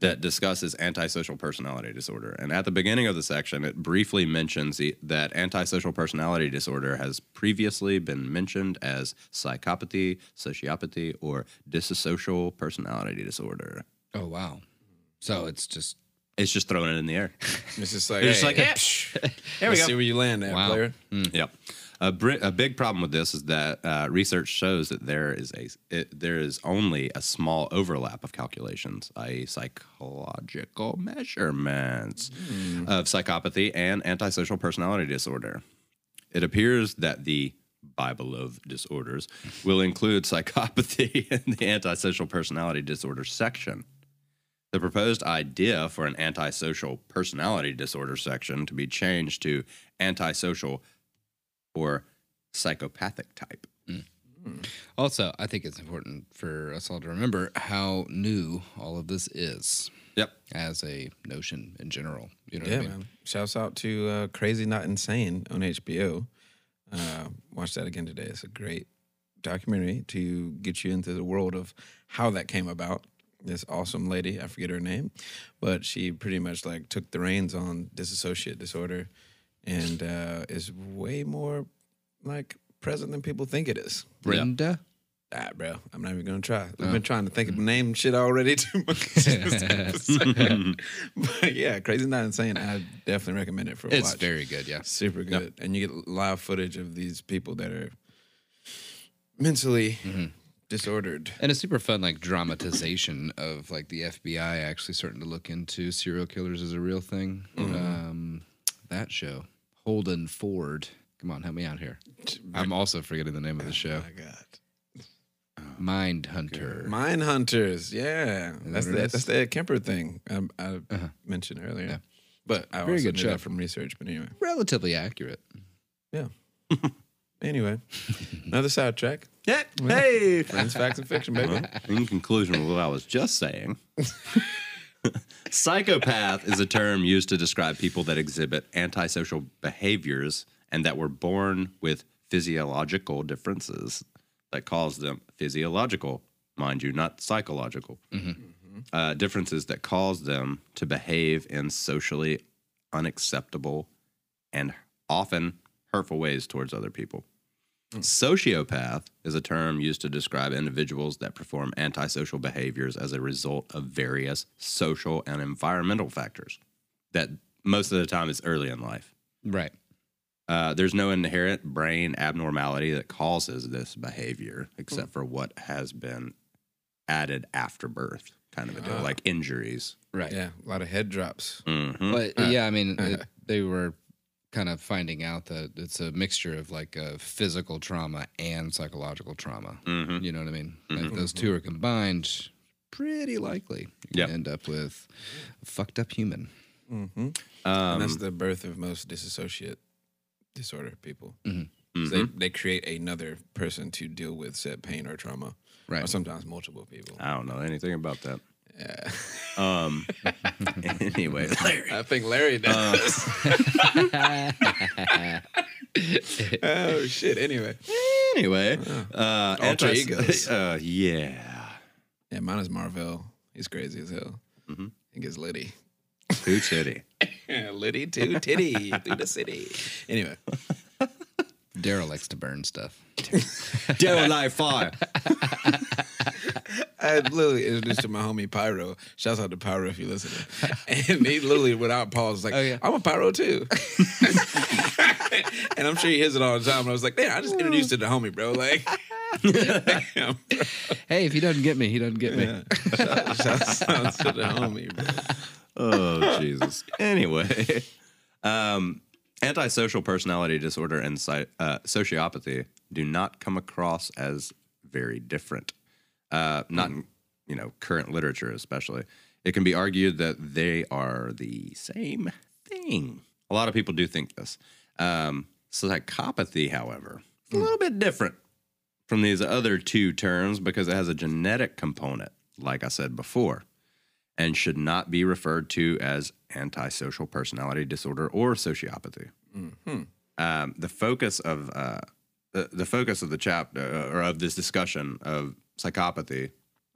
that discusses antisocial personality disorder. And at the beginning of the section, it briefly mentions the, that antisocial personality disorder has previously been mentioned as psychopathy, sociopathy, or dissocial personality disorder. Oh wow. So it's just It's just throwing it in the air. It's just like, It's hey, like, yeah, there we go. See where you land at, Wow. player. Hmm. Hmm. Yep. A, bri- a big problem with this is that uh, research shows that there is a it, there is only a small overlap of calculations, i.e., psychological measurements of psychopathy and antisocial personality disorder. It appears that the Bible of disorders will include psychopathy in the antisocial personality disorder section. The proposed idea for an antisocial personality disorder section to be changed to antisocial or psychopathic type. also I think it's important for us all to remember how new all of this is Yep. as a notion in general. You know Yeah, what I mean? man. Shouts out to uh, Crazy Not Insane on HBO. Uh, watch that again today. It's a great documentary to get you into the world of how that came about. This awesome lady, I forget her name, but she pretty much like took the reins on disassociate disorder and uh, is way more like present than people think it is. Brenda. Ah, bro, I'm not even gonna try. We've been trying to think of the name shit already too much. but yeah, Crazy Not Insane. I definitely recommend it for a It's watch. very good, yeah. super good, and you get live footage of these people that are mentally disordered. And a super fun like dramatization of like the FBI actually starting to look into serial killers as a real thing. Um, that show, Holden Ford. Come on, help me out here. I'm also forgetting the name of the show. my God. Mindhunter. Mind Hunters, yeah, that's the that's the Kemper thing um, I mentioned earlier. Yeah. But I Very also good knew show. that from research. But anyway, Relatively accurate. yeah. anyway, another sidetrack. Yeah. Hey. Friends, facts, and fiction, baby. In conclusion of what I was just saying, psychopath is a term used to describe people that exhibit antisocial behaviors and that were born with physiological differences that cause them physiological, mind you, not psychological. Uh, differences that cause them to behave in socially unacceptable and often hurtful ways towards other people. Sociopath is a term used to describe individuals that perform antisocial behaviors as a result of various social and environmental factors that most of the time is early in life. Right. Uh, there's no inherent brain abnormality that causes this behavior except for what has been added after birth, kind of a deal, ah. like injuries. Right. Yeah, a lot of head drops. Mm-hmm. But uh, yeah, I mean, uh-huh. it, they were kind of finding out that it's a mixture of like uh, physical trauma and psychological trauma. You know what I mean? Like those two are combined, pretty likely you Yep. end up with a fucked up human. and Um, that's the birth of most disassociate disorder people. Mm-hmm. 'Cause They they create another person to deal with said pain or trauma, Right. Or sometimes multiple people. I don't know anything about that. Yeah. Um, anyway, Larry. I think Larry does. oh shit! Anyway, Anyway, uh, Alter anti- egos. Uh, yeah. yeah, mine is Marvel. He's crazy as hell. I He gets litty. Food City. litty to titty through the city. Anyway, Daryl likes to burn stuff. Daryl Live Fire. I literally introduced to my homie Pyro. Shouts out to Pyro if you listen. And he literally, without pause, was like, Oh, yeah. I'm a Pyro too. and I'm sure he hears it all the time. And I was like, man, I just introduced it to the homie, bro. Like, damn, bro. Hey, if he doesn't get me, he doesn't get me. Shout- Shouts out to the homie, bro. Oh, Jesus. Anyway, um, antisocial personality disorder and uh, sociopathy do not come across as very different. Uh, not in you know current literature, especially. It can be argued that they are the same thing. A lot of people do think this. Um, psychopathy, however, It's a little bit different from these other two terms because it has a genetic component, like I said before, and should not be referred to as antisocial personality disorder or sociopathy. Um, the focus of uh, the, the focus of the chapter or of this discussion of psychopathy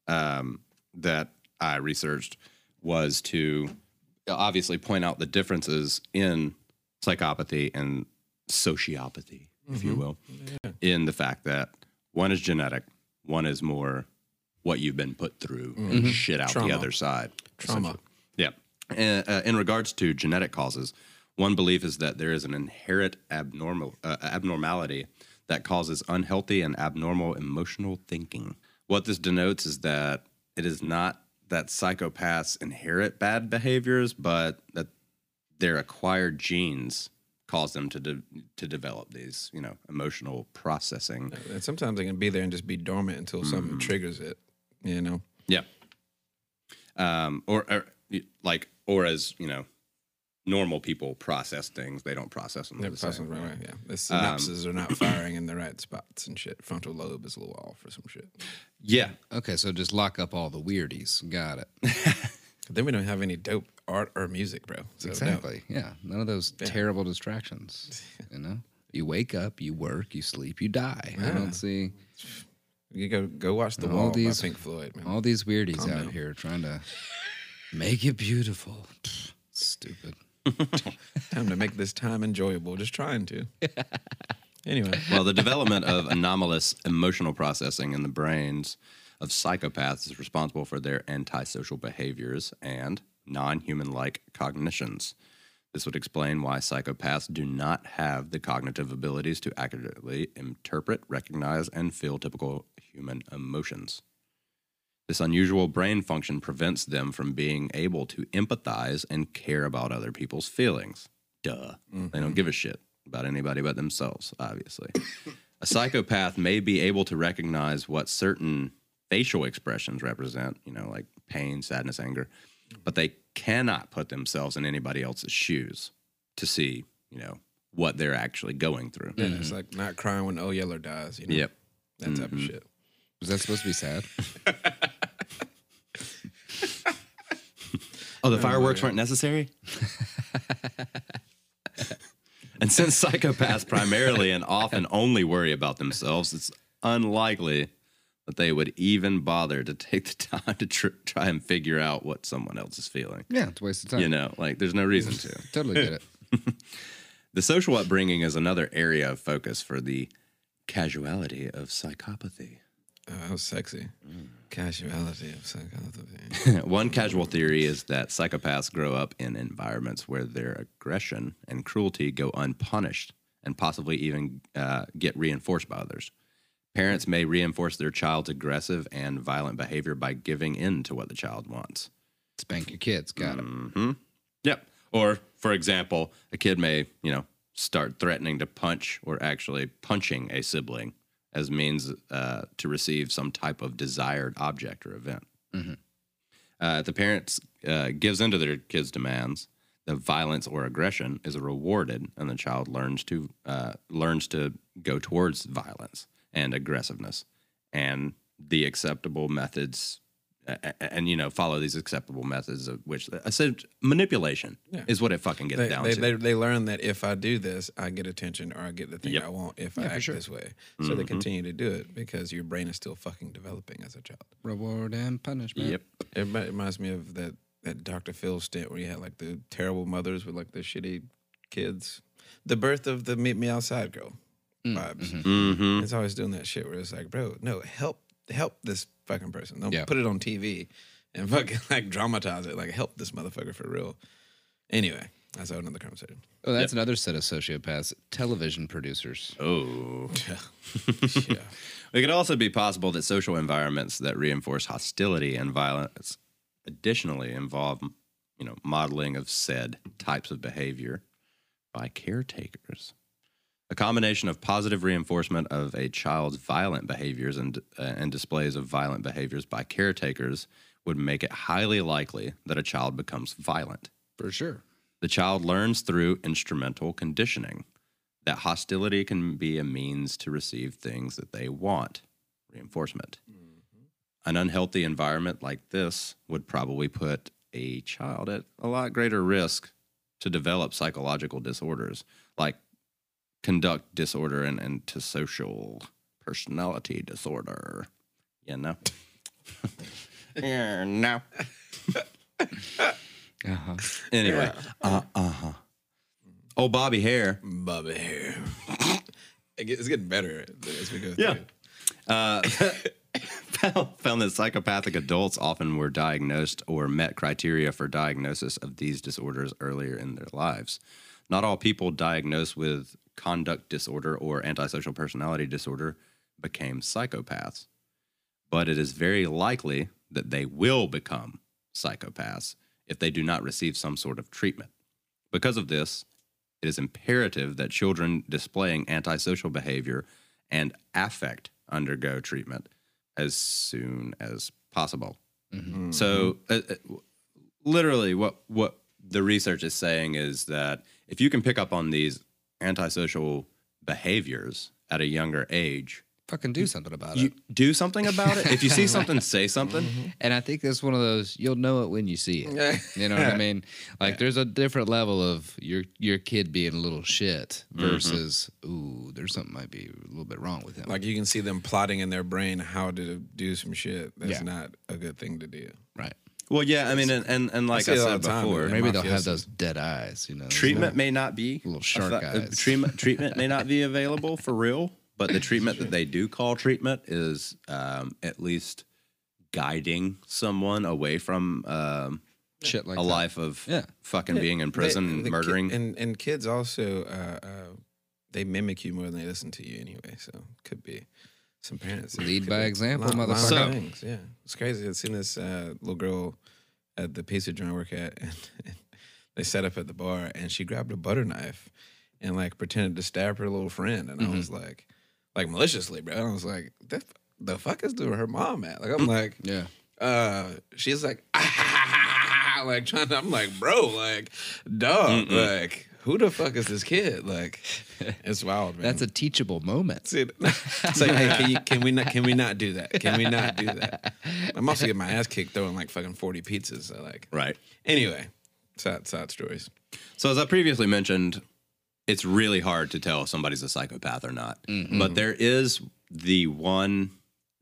um, that I researched was to obviously point out the differences in psychopathy and sociopathy, if you will, in the fact that one is genetic, one is more what you've been put through and shit out the other side. Trauma. Yeah. And, uh, in regards to genetic causes, one belief is that there is an inherent abnormal uh, abnormality that causes unhealthy and abnormal emotional thinking. What this denotes is that it is not that psychopaths inherit bad behaviors, but that their acquired genes cause them to de- to develop these, you know, emotional processing. And sometimes they can be there and just be dormant until something triggers it. You know, Yeah. Um, or, or like, or as you know, normal people process things, they don't process them. they're the same processing right, way. right. Yeah, the synapses are not firing in the right spots and shit. Frontal lobe is a little off or some shit. Yeah. Okay, so just lock up all the weirdies. Got it. Then we don't have any dope art or music, bro. So no. Exactly. Yeah. None of those terrible distractions. You know, you wake up, you work, you sleep, you die. I don't see You go go watch the All wall these- by Pink Floyd, man. all these weirdies Calm out down. here trying to make it beautiful. Stupid. Time to make this time enjoyable. Just trying to. anyway, Well, the development of anomalous emotional processing in the brains of psychopaths is responsible for their antisocial behaviors and non human like cognitions. This would explain why psychopaths do not have the cognitive abilities to accurately interpret, recognize, and feel typical human emotions. This unusual brain function prevents them from being able to empathize and care about other people's feelings. Duh. They don't give a shit about anybody but themselves, obviously. a psychopath may be able to recognize what certain facial expressions represent, you know, like pain, sadness, anger, but they cannot put themselves in anybody else's shoes to see, you know, what they're actually going through. yeah, it's mm-hmm. like not crying when Oh Yeller dies. You know? Yep. That type of mm-hmm. shit. Was that supposed to be sad? Oh, the oh fireworks weren't necessary? and since psychopaths primarily and often only worry about themselves, it's unlikely that they would even bother to take the time to tr- try and figure out what someone else is feeling. yeah, it's a waste of time. You know, like there's no reason to. Totally get it. The social upbringing is another area of focus for the casuality of psychopathy. Oh, that was sexy. Casuality of psychopathy. One casual theory is that psychopaths grow up in environments where their aggression and cruelty go unpunished and possibly even uh, get reinforced by others. Parents may reinforce their child's aggressive and violent behavior by giving in to what the child wants. Spank your kids. Got it. Yep. Or, for example, a kid may, you know, start threatening to punch or actually punching a sibling as means uh, to receive some type of desired object or event. Uh, if the parents uh, gives into their kids' demands, the violence or aggression is rewarded, and the child learns to uh, learns to go towards violence and aggressiveness, and the acceptable methods, a- a- and you know follow these acceptable methods of which I said manipulation is what it fucking gets They, down they, to. they, they learn that if I do this, I get attention or I get the thing Yep. I want if I act this way. So they mm-hmm. continue to do it because your brain is still fucking developing as a child. Reward and punishment. yep. It reminds me of that, that Dr. Phil stint where you had like the terrible mothers with like the shitty kids. The birth of the Meet Me Outside girl vibes. Mm-hmm. It's always doing that shit where it's like, bro, no, help help this fucking person. Don't Yeah. put it on TV and fucking like dramatize it. Like help this motherfucker for real. Anyway, that's another conversation. Oh, that's another set of sociopaths. Television producers. Oh. yeah. It could also be possible that social environments that reinforce hostility and violence additionally involve, you know, modeling of said types of behavior by caretakers. A combination of positive reinforcement of a child's violent behaviors and uh, and displays of violent behaviors by caretakers would make it highly likely that a child becomes violent. For sure. The child learns through instrumental conditioning. that hostility can be a means to receive things that they want reinforcement. An unhealthy environment like this would probably put a child at a lot greater risk to develop psychological disorders like conduct disorder and antisocial personality disorder. You know? yeah, no. Uh-huh. Anyway, uh huh. Oh, Bobby Hare. Bobby Hare. It's getting better as we go Yeah. through. Uh, found, found that psychopathic adults often were diagnosed or met criteria for diagnosis of these disorders earlier in their lives. Not all people diagnosed with conduct disorder or antisocial personality disorder became psychopaths, but it is very likely that they will become psychopaths if they do not receive some sort of treatment. Because of this, it is imperative that children displaying antisocial behavior and affect undergo treatment as soon as possible. So, uh, uh, literally, what what the research is saying is that if you can pick up on these antisocial behaviors at a younger age, Fucking do something about you it. do something about it. If you see something, say something. Mm-hmm. And I think that's one of those you'll know it when you see it. You know what I mean? Like there's a different level of your your kid being a little shit mm-hmm. versus ooh, there's something might be a little bit wrong with him. Like you can see them plotting in their brain how to do some shit. That's Yeah. not a good thing to do. right. Well, yeah, I mean, and and, and like see I, said the time, before, man. Maybe they'll have those dead eyes, you know. treatment may not be Little shark effe- uh, eyes. treatment treatment may not be available for real, but the treatment that they do call treatment is um, at least guiding someone away from um, shit like a that. life of Yeah. fucking being in prison They- and the ki- murdering. and and kids also uh, uh, they mimic you more than they listen to you anyway. So could be some parents Lead by example, lot- lot motherfucker. things, yeah, it's crazy. I've seen this uh, little girl at the pizza joint I work at, and, they set up at the bar, and she grabbed a butter knife and like pretended to stab her little friend, and I was like, like maliciously, bro. I was like, the, the fuck is doing her mom at? Like I'm like, Yeah. uh she's like ah, like trying to I'm like bro like dog like who the fuck is this kid like it's wild man That's a teachable moment. See, it's like hey can, you, can we not can we not do that can we not do that I'm also getting my ass kicked throwing like fucking 40 pizzas so like right. anyway sad sad stories So as I previously mentioned, it's really hard to tell if somebody's a psychopath or not. But there is the one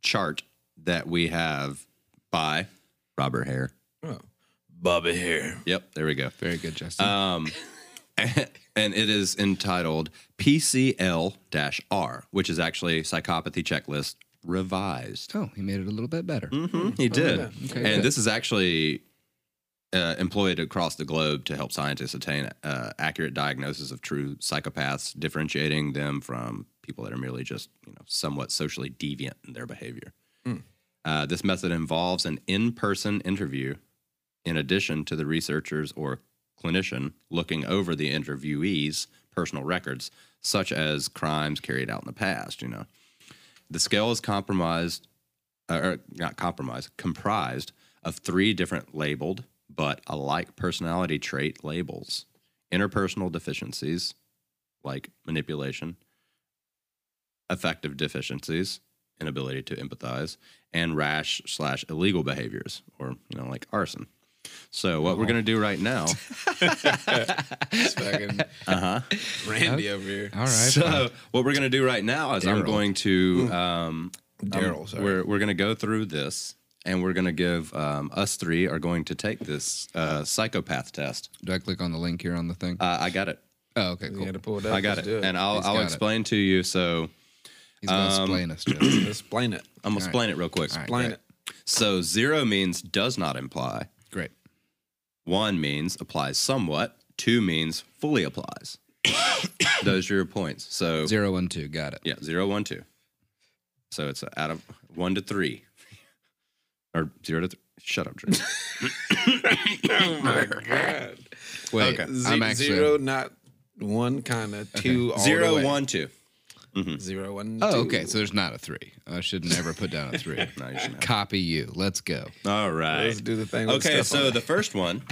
chart that we have by Robert Hare. oh Bobby here Yep, there we go. Very good, Justin. Um, and it is entitled PCL R, which is actually Psychopathy Checklist Revised. oh, he made it a little bit better. Mhm, he did. Okay, and good. this is actually uh, employed across the globe to help scientists attain uh, accurate diagnosis of true psychopaths, differentiating them from people that are merely just you know somewhat socially deviant in their behavior. Uh, this method involves an in-person interview, in addition to the researchers or clinician looking over the interviewee's personal records, such as crimes carried out in the past. You know, the scale is compromised uh, or not compromised, comprised of three different labeled but alike personality trait labels interpersonal deficiencies like manipulation, affective deficiencies, inability to empathize, and rash slash illegal behaviors, or, you know, like arson. So, what we're going to do right now. fucking Uh huh. Randy over here All right. So, what we're going to do right now is I'm going to. Um, Daryl um, We're we're gonna go through this, and we're gonna give um, us three are going to take this uh, psychopath test. Do I click on the link here on the thing? Uh, I got it. oh, okay, you cool. gotta pull it up I got Let's it, do and I'll He's I'll got it. explain to you. So He's going to um, explain us, explain it I'm gonna explain it real quick. All right. explain great. it So zero means does not imply. Great. One means applies somewhat. Two means fully applies. Those are your points. So Zero, one, two. Got it. yeah, zero, one, two. So it's out of one to three, or zero to. Th- Shut up, Drew. oh my god Wait, Okay. Z- I'm actually zero, not one, kind of two, all Zero, the way. one, two. Zero, one, Oh, two. okay. So there's not a three. I should never put down a three. No, you shouldn't. Copy you. Let's go. All right. Let's do the thing. Okay, stuff on so it. the first one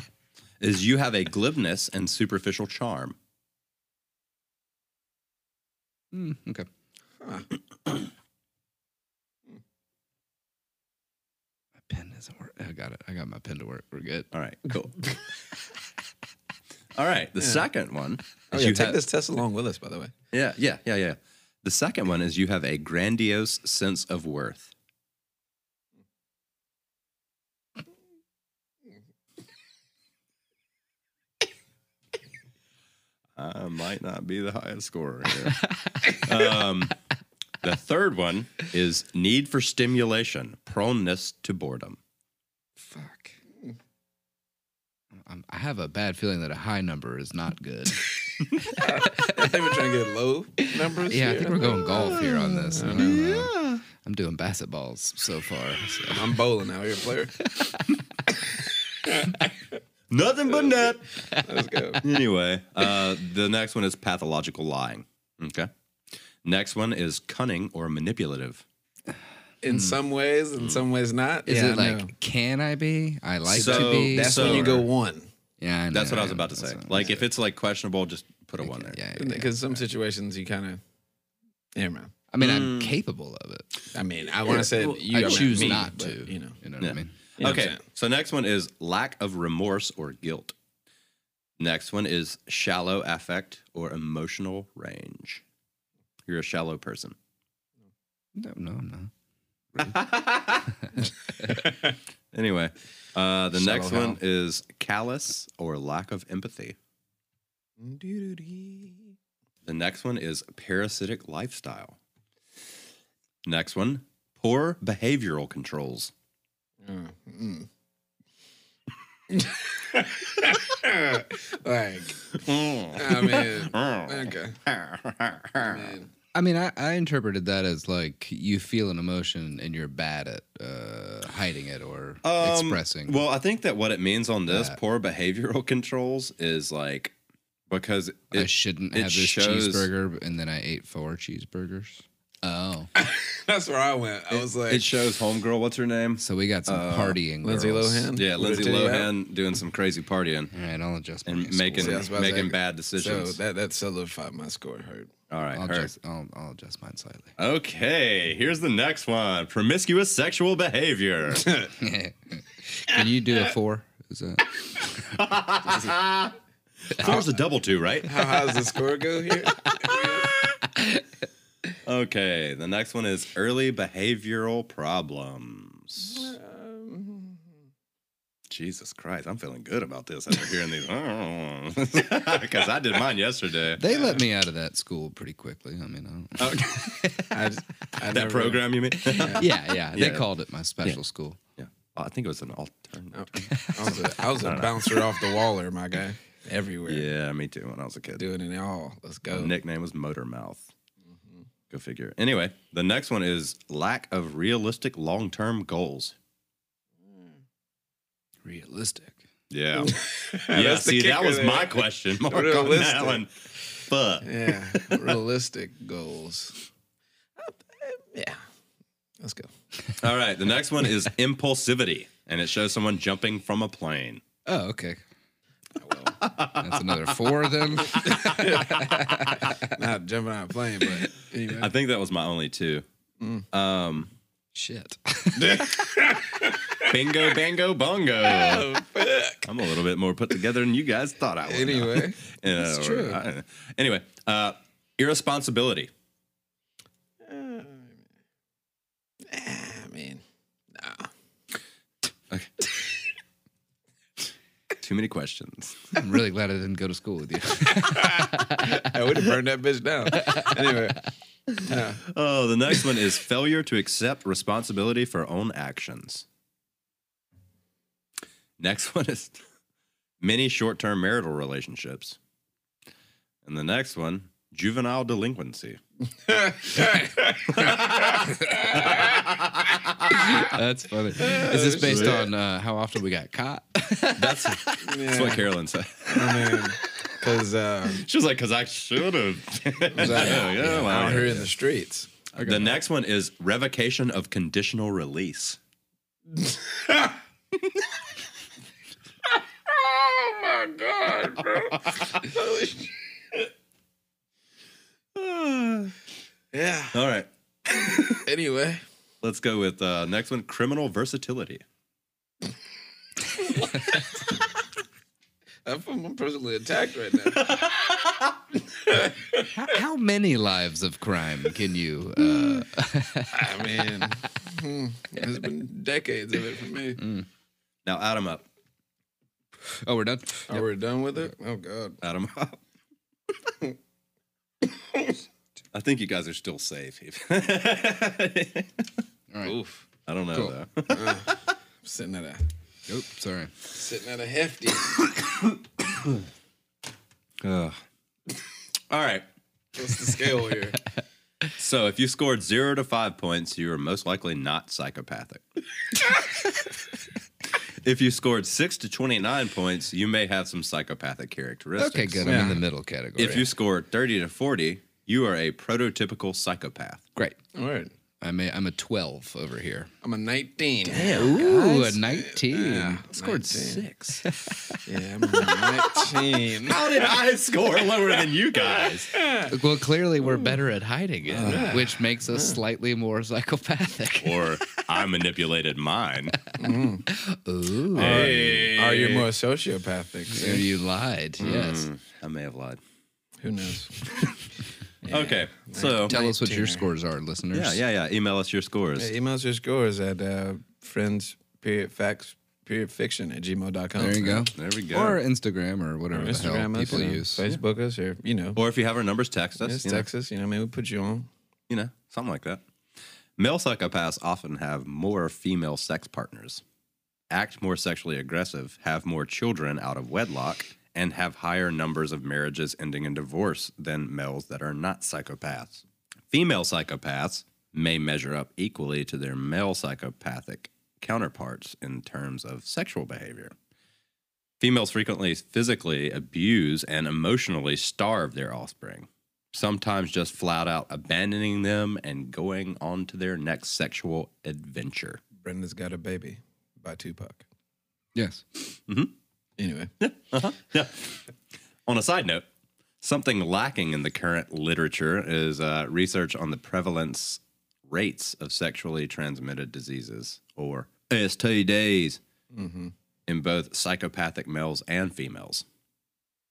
is you have a glibness and superficial charm. Mm, okay. my pen doesn't work. I got it. I got my pen to work. We're good. All right, cool. All right, the second one. Oh is yeah, you take have- this test along with us, by the way. Yeah, yeah, yeah, yeah. The second one is you have a grandiose sense of worth. I might not be the highest scorer here. um, the third one is need for stimulation, proneness to boredom. Fuck. I'm, I have a bad feeling that a high number is not good. I think we're trying to get low numbers. yeah, I think we're going golf here on this. I don't know. I'm doing basketballs so far. so. I'm bowling now. You're a player. Nothing but net. Let's go. anyway, uh, the next one is pathological lying. Okay. Next one is cunning or manipulative. In some ways, in some ways not. Is Yeah, it I like, know. can I be? I like So to be. that's so- when you go one? Yeah, I know, That's what I was about to say. Like if it's like questionable, just put a one there. yeah, yeah, yeah. Because some situations you kind of, yeah, man. I mean, I'm mm. capable of it. I mean, I want to say well, you I choose me, not but, to. You know, You know Yeah. what I mean? You know what I'm okay. So next one is lack of remorse or guilt. Next one is shallow affect or emotional range. You're a shallow person. No, no, no. Anyway, uh, the next how? one is callous or lack of empathy. The next one is parasitic lifestyle. Next one, poor behavioral controls. Like, I mean, okay. I mean, I mean, I, I interpreted that as like you feel an emotion and you're bad at uh, hiding it or expressing. Um, Well, I think that what it means on this That. poor behavioral controls is like because it, I shouldn't it have this shows- cheeseburger, and then I ate four cheeseburgers. Oh, that's where I went. I was like, it shows homegirl. What's her name? so we got some partying. Lindsay girls. Lohan. Yeah, With Lindsay titty out? Lohan doing some crazy partying All right, I'll adjust my and score. making See, I was about to making say- bad So decisions. that that solidified my score. Hurt. All right, I'll adjust, I'll, I'll adjust mine slightly. Okay, here's the next one: promiscuous sexual behavior. Can you do a four? Is that Four's a double two, right? How high does the score go here? Okay, the next one is early behavioral problems. Jesus Christ, I'm feeling good about this after hearing these. Because I did mine yesterday. they let me out of that school pretty quickly? I mean, I don't, oh, I just, I That never- program, you mean? yeah, yeah, They Yeah. called it my special school. yeah. Oh, I think it was an alternative. I was a, I was a bouncer off the waller, my guy. Everywhere. Yeah, me too. When I was a kid, Doing it all. Let's go. My nickname was Motor Mouth. Mm-hmm. Go figure. Anyway, the next one is lack of realistic long-term goals. Realistic. Yeah, yeah. That's See, that was there. my question mark on Realistic. that one. But Yeah. Realistic goals. Uh, Yeah. Let's go. all right, the next one is impulsivity, and it shows someone jumping from a plane. Oh, okay. That's another four then. Not jumping out of a plane, but anyway. I think that was my only two. Um, Shit. Bingo, bango, bongo. I'm a little bit more put together than you guys thought I was. Anyway, Yeah, That's true. I anyway, uh, irresponsibility. I mean, no. Okay. Too many questions. I'm really glad I didn't go to school with you. I would have burned that bitch down. Anyway, Oh, the next one is failure to accept responsibility for own actions. Next one is many short term marital relationships. And the next one, juvenile delinquency. That's funny. Is this based on uh, how often we got caught? That's, that's what Carolyn said. I mean, because uh, She was like, because I should have. was I Yeah, yeah, well, out yeah. here in the streets. The next one is revocation of conditional release. Yeah. All right. Anyway. Let's go with uh, next one criminal versatility. I'm, personally attacked right now. How, how many lives of crime can you? Uh, I mean, hmm, there's been decades of it for me. Now, add 'em up. Oh, we're done. Are we done with it? Oh God. Adam. I think you guys are still safe. All right. Oof. I don't know Cool. though. Uh, sitting at a Oops, sorry. sitting at a hefty. Ugh. All right. What's the scale here? So if you scored zero to five points, you are most likely not psychopathic. If you scored six to 29 points, you may have some psychopathic characteristics. Okay, good. I'm in the middle category. If you score 30 to 40, you are a prototypical psychopath. great, All right. I'm a I'm a 12 over here. I'm a 19. Damn, Ooh, a 19. Yeah, Scored 19. six. Yeah, I'm a 19. How did I score lower than you guys? Well, clearly we're better at hiding it, which makes us slightly more psychopathic. Or I manipulated mine. Ooh, Are you more sociopathic? so you lied. Mm-hmm. Yes. I may have lied. Who knows? Okay, so Tell us what your scores are, listeners. yeah, yeah, yeah. Email us your scores. Yeah, email us your scores at uh, friends period facts period fiction at gmail.com. There you go. There we go. Or Instagram or whatever the hell Instagram us, people you know, use. Facebook us, or you know, Or if you have our numbers, text us. it's you know. Texas. You know, maybe we put you on. you know, something like that. Male psychopaths often have more female sex partners, act more sexually aggressive, have more children out of wedlock, and have higher numbers of marriages ending in divorce than males that are not psychopaths. Female psychopaths may measure up equally to their male psychopathic counterparts in terms of sexual behavior. Females frequently physically abuse and emotionally starve their offspring, sometimes just flat out abandoning them and going on to their next sexual adventure. Brenda's got a baby by Tupac. Yes. Mm-hmm. Anyway, Yeah. On a side note, something lacking in the current literature is uh, research on the prevalence rates of sexually transmitted diseases, or STDs, in both psychopathic males and females.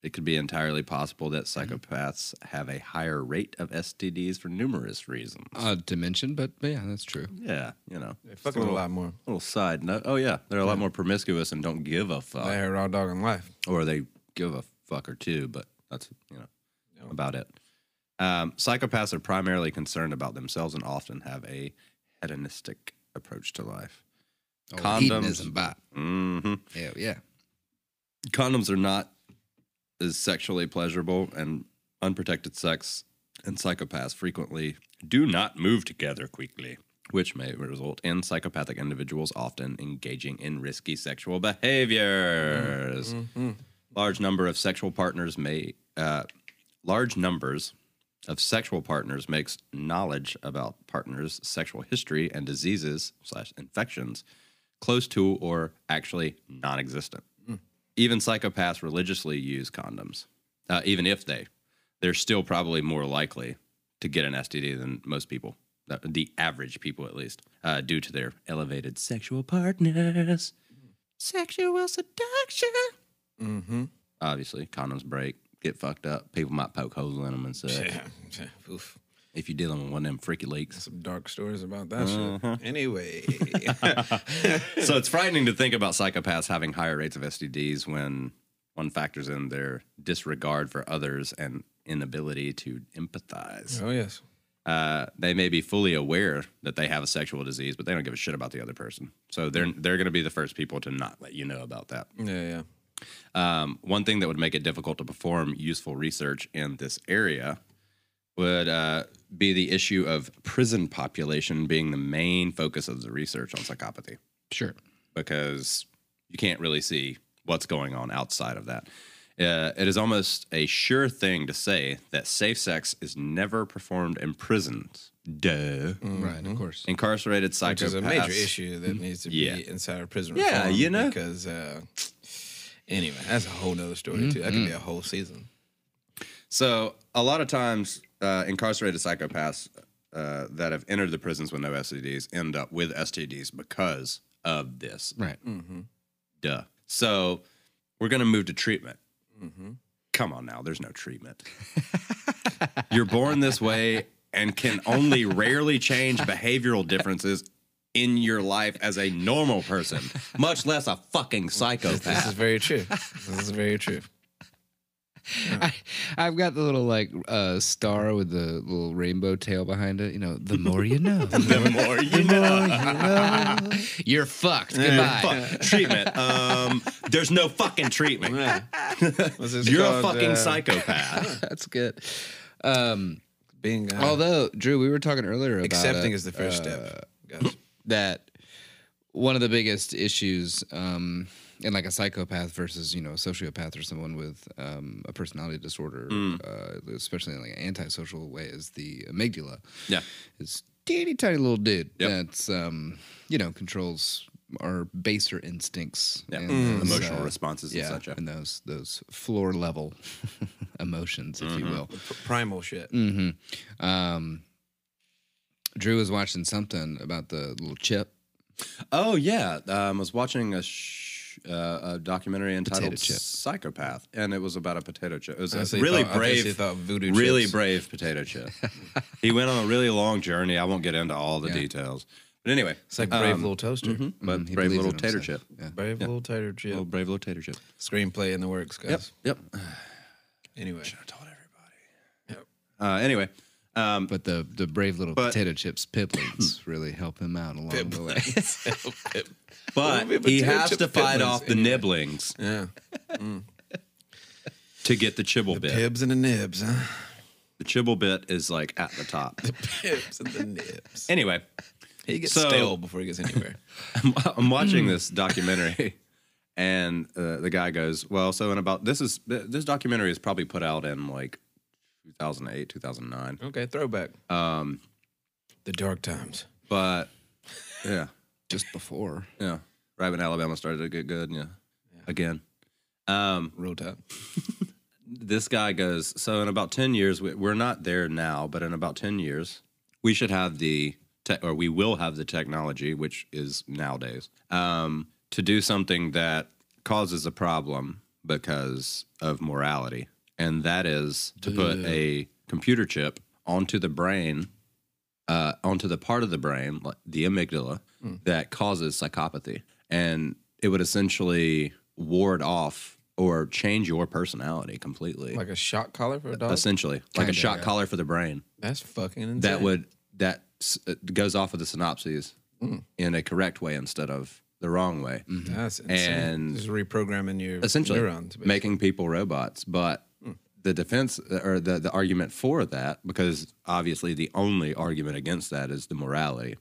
It could be entirely possible that psychopaths have a higher rate of STDs for numerous reasons. Odd to mention, but yeah, that's true. yeah, you know, they fucking a lot more. little side note. Oh yeah, they're a lot more promiscuous and don't give a fuck. I heard raw dog in life. or they give a fuck or two, but that's you know about it. Um, psychopaths are primarily concerned about themselves and often have a hedonistic approach to life. Oh, Condoms. hedonism, bot. hmm Yeah, yeah. Condoms are not as sexually pleasurable, and unprotected sex and psychopaths frequently do not move together quickly, which may result in psychopathic individuals often engaging in risky sexual behaviors. Large number of sexual partners may, uh, large numbers of sexual partners makes knowledge about partners' sexual history and diseases slash infections close to or actually non-existent. Even psychopaths religiously use condoms. Uh, even if they, they're still probably more likely to get an STD than most people, uh, the average people at least, uh, due to their elevated sexual partners. Sexual seduction. Mm-hmm. Obviously, condoms break, get fucked up. People might poke holes in them and such. Yeah. Oof. If you're dealing with one of them freaky leaks. Some dark stories about that Uh-huh. shit. Anyway, so it's frightening to think about psychopaths having higher rates of STDs when one factors in their disregard for others and inability to empathize. oh yes, Uh, they may be fully aware that they have a sexual disease, but they don't give a shit about the other person. So they're they're going to be the first people to not let you know about that. yeah, yeah. Um, one thing that would make it difficult to perform useful research in this area would uh, be the issue of prison population being the main focus of the research on psychopathy Sure. because you can't really see what's going on outside of that. Uh, it is almost a sure thing to say that safe sex is never performed in prisons. Duh. Right, of course. Incarcerated psychopaths. Which is a major issue that needs to be Yeah. inside of prison Yeah, reform. you know? because uh, anyway, that's a whole nother story too. That could be Mm-hmm. a whole season. So a lot of times, uh, incarcerated psychopaths uh, that have entered the prisons with no STDs end up with STDs because of this. Right. Duh. So we're going to move to treatment. Come on now, there's no treatment. You're born this way and can only rarely change behavioral differences in your life as a normal person, much less a fucking psychopath. This is very true. This is very true. I, I've got the little like uh, star with the little rainbow tail behind it. You know, the more you know. the more you know. You're fucked. Goodbye. Fuck. treatment. Um, there's no fucking treatment. You're a fucking uh, psychopath. That's good. Um, Being uh, although Drew, we were talking earlier about accepting is the first uh, step. guys. that one of the biggest issues um, in like a psychopath versus you know a sociopath or someone with um, a personality disorder, uh, especially in like an antisocial way, is the amygdala. Yeah. it's teeny tiny little dude Yep. that's um, you know controls our baser instincts, Yeah. and those, Emotional uh, responses and yeah, such. yeah. and those those floor level emotions, if you will. Primal shit. Mm-hmm. Um, Drew was watching something about the little chip. Oh yeah, um, I was watching a, sh- uh, a documentary entitled "Psychopath," and it was about a potato chip. It was a really thought- brave, voodoo really chips. brave potato chip. he went on a really long journey. I won't get into all the Yeah. details, but anyway, It's like brave um, little toaster. but Mm, brave little tater himself. chip, Yeah. Brave little tater chip. little brave little tater chip. Screenplay in the works, guys. Yep. Anyway, I told everybody. Uh, anyway, um, But the the brave little But- potato chips piplings really help him out along the way. but Maybe he has to fight piplings, off the anyway. nibblings yeah. to get the chibble bit. Pibs and the nibs, huh? The chibble bit is like at the top. The pibs and the nibs. anyway, He gets So- stale before he gets anywhere. I'm watching this documentary, and uh, the guy goes, "Well, so in about this is this documentary is probably put out in like 2008, 2009, okay, throwback. um, The dark times. but yeah, Just before. yeah, right when Alabama started to get good, yeah, again." Um, Roll top. this guy goes, so in about 10 years, we, we're not there now, but in about 10 years, we should have the, te- or we will have the technology, which is nowadays, um, to do something that causes a problem because of morality. And that is to put a computer chip onto the brain, uh, onto the part of the brain, like the amygdala, that causes psychopathy. And it would essentially ward off or change your personality completely. Like a shock collar for a dog? essentially, like a Kinda, shot yeah. collar for the brain That's fucking insane. that would that s- uh, goes off of the synapses Mm. in a correct way instead of the wrong way. That's insane. And- Just reprogramming your Essentially, neurons. basically. making people robots. But the defense uh, or the the argument for that, because obviously the only argument against that is the morality,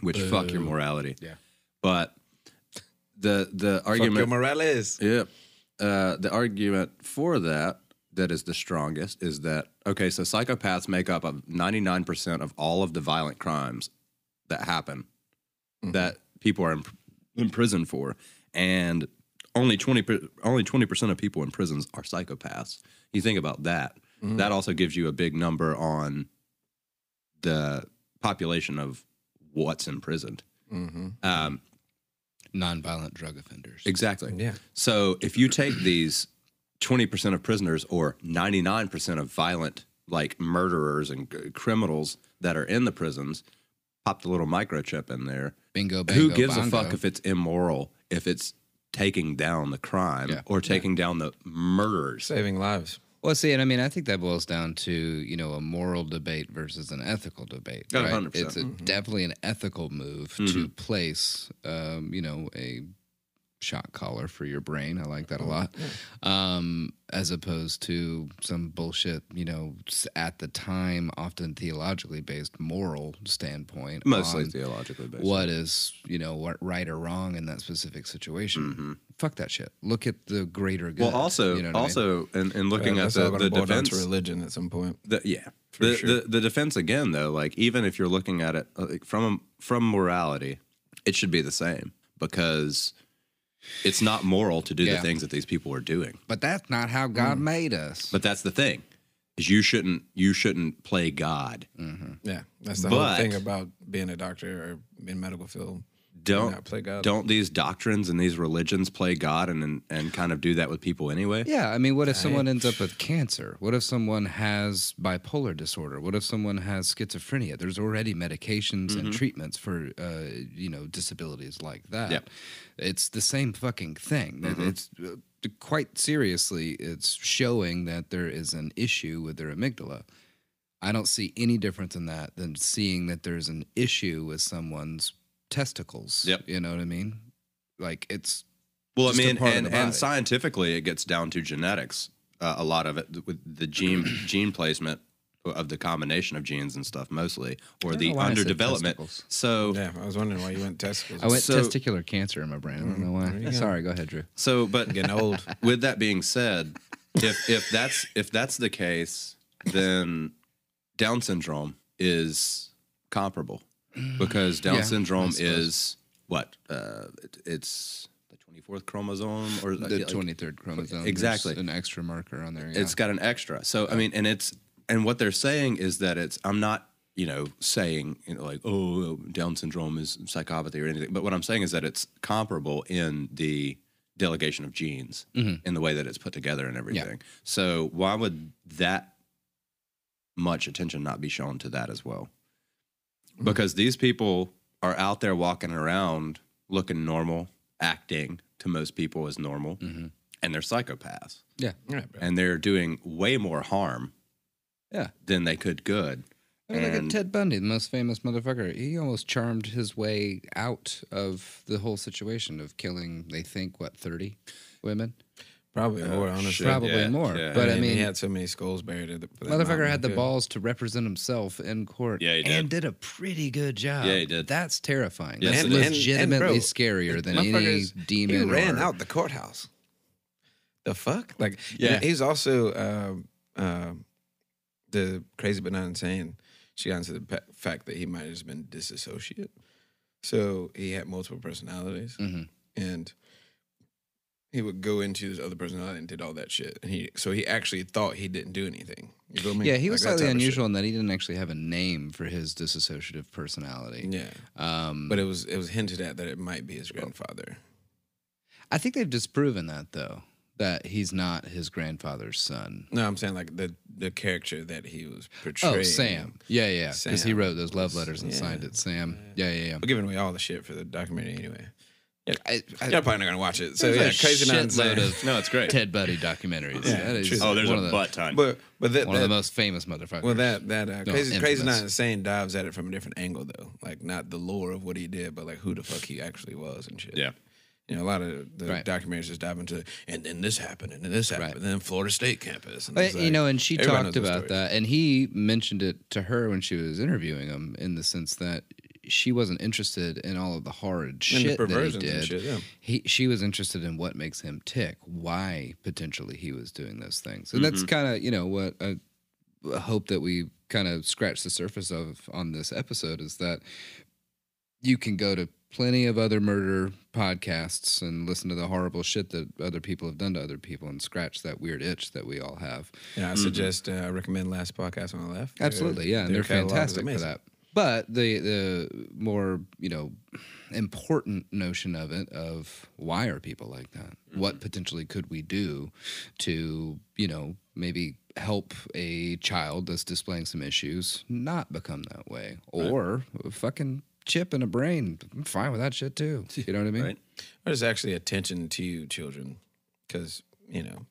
which fuck your morality. Yeah. But the the argument Fuck your Morales. Yep. Uh, the argument for that, that is the strongest, is that okay, so psychopaths make up of 99% of all of the violent crimes that happen that people are in, in prison for. And only twenty only twenty percent of people in prisons are psychopaths. You think about that. That also gives you a big number on the population of what's imprisoned. Um, Nonviolent drug offenders. Exactly. Yeah. So if you take these 20% of prisoners or 99% of violent, like murderers and c- criminals that are in the prisons, pop the little microchip in there. Bingo, bango, Who gives bongo. a fuck if it's immoral, if it's taking down the crime Yeah. or taking down the murderers? Saving lives. Well, see, and I mean, I think that boils down to you know a moral debate versus an ethical debate. Oh, Right? 100%. It's a, definitely an ethical move to place, um, you know, a shot collar for your brain. I like that a lot, um, as opposed to some bullshit, you know, at the time, often theologically based moral standpoint. Mostly theologically based. what is you know what right or wrong in that specific situation. Fuck that shit. Look at the greater good. Mm-hmm. Well, also, you know what I mean? also, in, in looking Yeah, at the, the defense, religion at some point. The, yeah, the, sure. the the defense again though, like even if you're looking at it uh, like, from from morality, it should be the same because it's not moral to do Yeah. the things that these people are doing. But that's not how God mm. made us. But that's the thing. is you shouldn't you shouldn't play God. Mm-hmm. Yeah, that's the But- whole thing about being a doctor or in medical field. Don't play God. Don't these doctrines and these religions play God and, and and kind of do that with people anyway? Yeah, I mean, what if someone ends up with cancer? What if someone has bipolar disorder? What if someone has schizophrenia? There's already medications and treatments for uh, you know disabilities like that. Yep. It's the same fucking thing. That It's uh, quite seriously, it's showing that there is an issue with their amygdala. I don't see any difference in that than seeing that there's an issue with someone's testicles. Yep. You know what I mean? Like it's Well, I Just a mean, part and, and scientifically, it gets down to genetics. Uh, a lot of it with the gene gene placement of the combination of genes and stuff, mostly, or the know why I underdevelopment. testicles. So, Yeah, I was wondering why you went testicles. I went So- testicular cancer in my brain. I don't know why. Sorry, go ahead, Drew. so, but getting old. with that being said, if if that's if that's the case, then Down syndrome is comparable because Down Yeah, syndrome is what uh, it, it's the twenty fourth chromosome or The like- twenty third chromosome. there's Exactly. an extra marker on there. Yeah. It's got an extra. So I mean, and it's and what they're saying is that it's. I'm not you know saying you know like oh Down syndrome is psychopathy or anything, but what I'm saying is that it's comparable in the delegation of genes in the way that it's put together and everything. So why would that much attention not be shown to that as well? Because these people are out there walking around looking normal, acting to most people as normal, mm-hmm. and they're psychopaths yeah, Yeah, and they're doing way more harm yeah. than they could good. I mean, look at Ted Bundy, the most famous motherfucker. He almost charmed his way out of the whole situation of killing. They think what thirty women, Probably more, honestly. shit. probably yeah, more. yeah. But I mean, he had so many skulls buried. At the, that motherfucker had the too. balls to represent himself in court. Yeah, he did. and did a pretty good job. Yeah, he did. That's terrifying. Yes, That's it is. And- and- legitimately bro, scarier than any demon. He ran or- out the courthouse. The fuck? Like, Yeah. yeah. He's also um um the crazy but not insane. She got into the pa- fact that he might have just been disassociate. So he had multiple personalities, Mhm. and he would go into this other personality and did all that shit. And he so he actually thought he didn't do anything. You feel me? Yeah, he was Like slightly type of shit. unusual in that he didn't actually have a name for his dissociative personality. Yeah, Um, but it was it was hinted at that it might be his grandfather. I think they've disproven that though, that he's not his grandfather's son. No, I'm saying like the the character that he was portraying. Oh, Sam. Yeah, yeah. Because he wrote those love letters and yeah. signed it. Sam. Yeah, yeah, yeah. We're giving away all the shit for the documentary anyway. Yeah, I, I, y'all probably not gonna watch it. So yeah, a crazy not shitload of No, it's great. Ted Bundy documentaries. Yeah, that is oh, there's one a of the, butt ton. But but that, one of the most famous motherfuckers. well that that uh, No, crazy crazy not insane dives at it from a different angle though. Like not the lore of what he did, but like who the fuck he actually was and shit. yeah. You know, a lot of the Right. documentaries just dive into, and then this happened, and then this happened, Right. and then Florida State campus. And But, it's you know, and she talked about that, and he mentioned it to her when she was interviewing him, in the sense that she wasn't interested in all of the horrid And the shit that he perversions did. and shit, yeah. He, she was interested in what makes him tick, why potentially he was doing those things, and that's kind of you know what I, I hope that we kind of scratch the surface of on this episode is that you can go to plenty of other murder podcasts and listen to the horrible shit that other people have done to other people and scratch that weird itch that we all have. Yeah, I suggest uh, I recommend last podcast on the left. Absolutely, yeah, and they're catalog is fantastic for that. But the the more you know important notion of it of why are people like that? Mm-hmm. What potentially could we do to you know maybe help a child that's displaying some issues not become that way, or a fucking chip in a brain? I'm fine with that shit too. You know what I mean? Right. Or just actually attention to you, children, because you know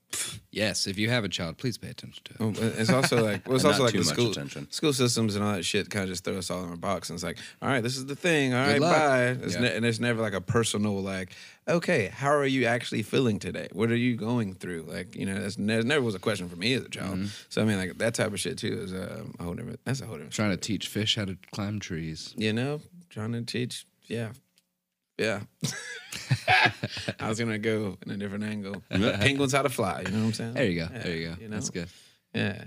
Yes, if you have a child, please pay attention to it. Well, it's also like well, it's also like the school attention. school systems and all that shit kind of just throw us all in a box and it's like, all right, this is the thing, all right, luck. bye. It's Yeah. ne- and it's never like a personal like, okay, how are you actually feeling today? What are you going through? Like, you know, that's ne- never was a question for me as a child. Mm-hmm. So I mean, like that type of shit too is um, a whole different. That's a whole different. Trying to teach fish how to climb trees. you know, trying to teach, yeah. Yeah, I was gonna go in a different angle. Penguins how to fly. You know what I'm saying? There you go. Yeah, there you go. know? That's good. Yeah.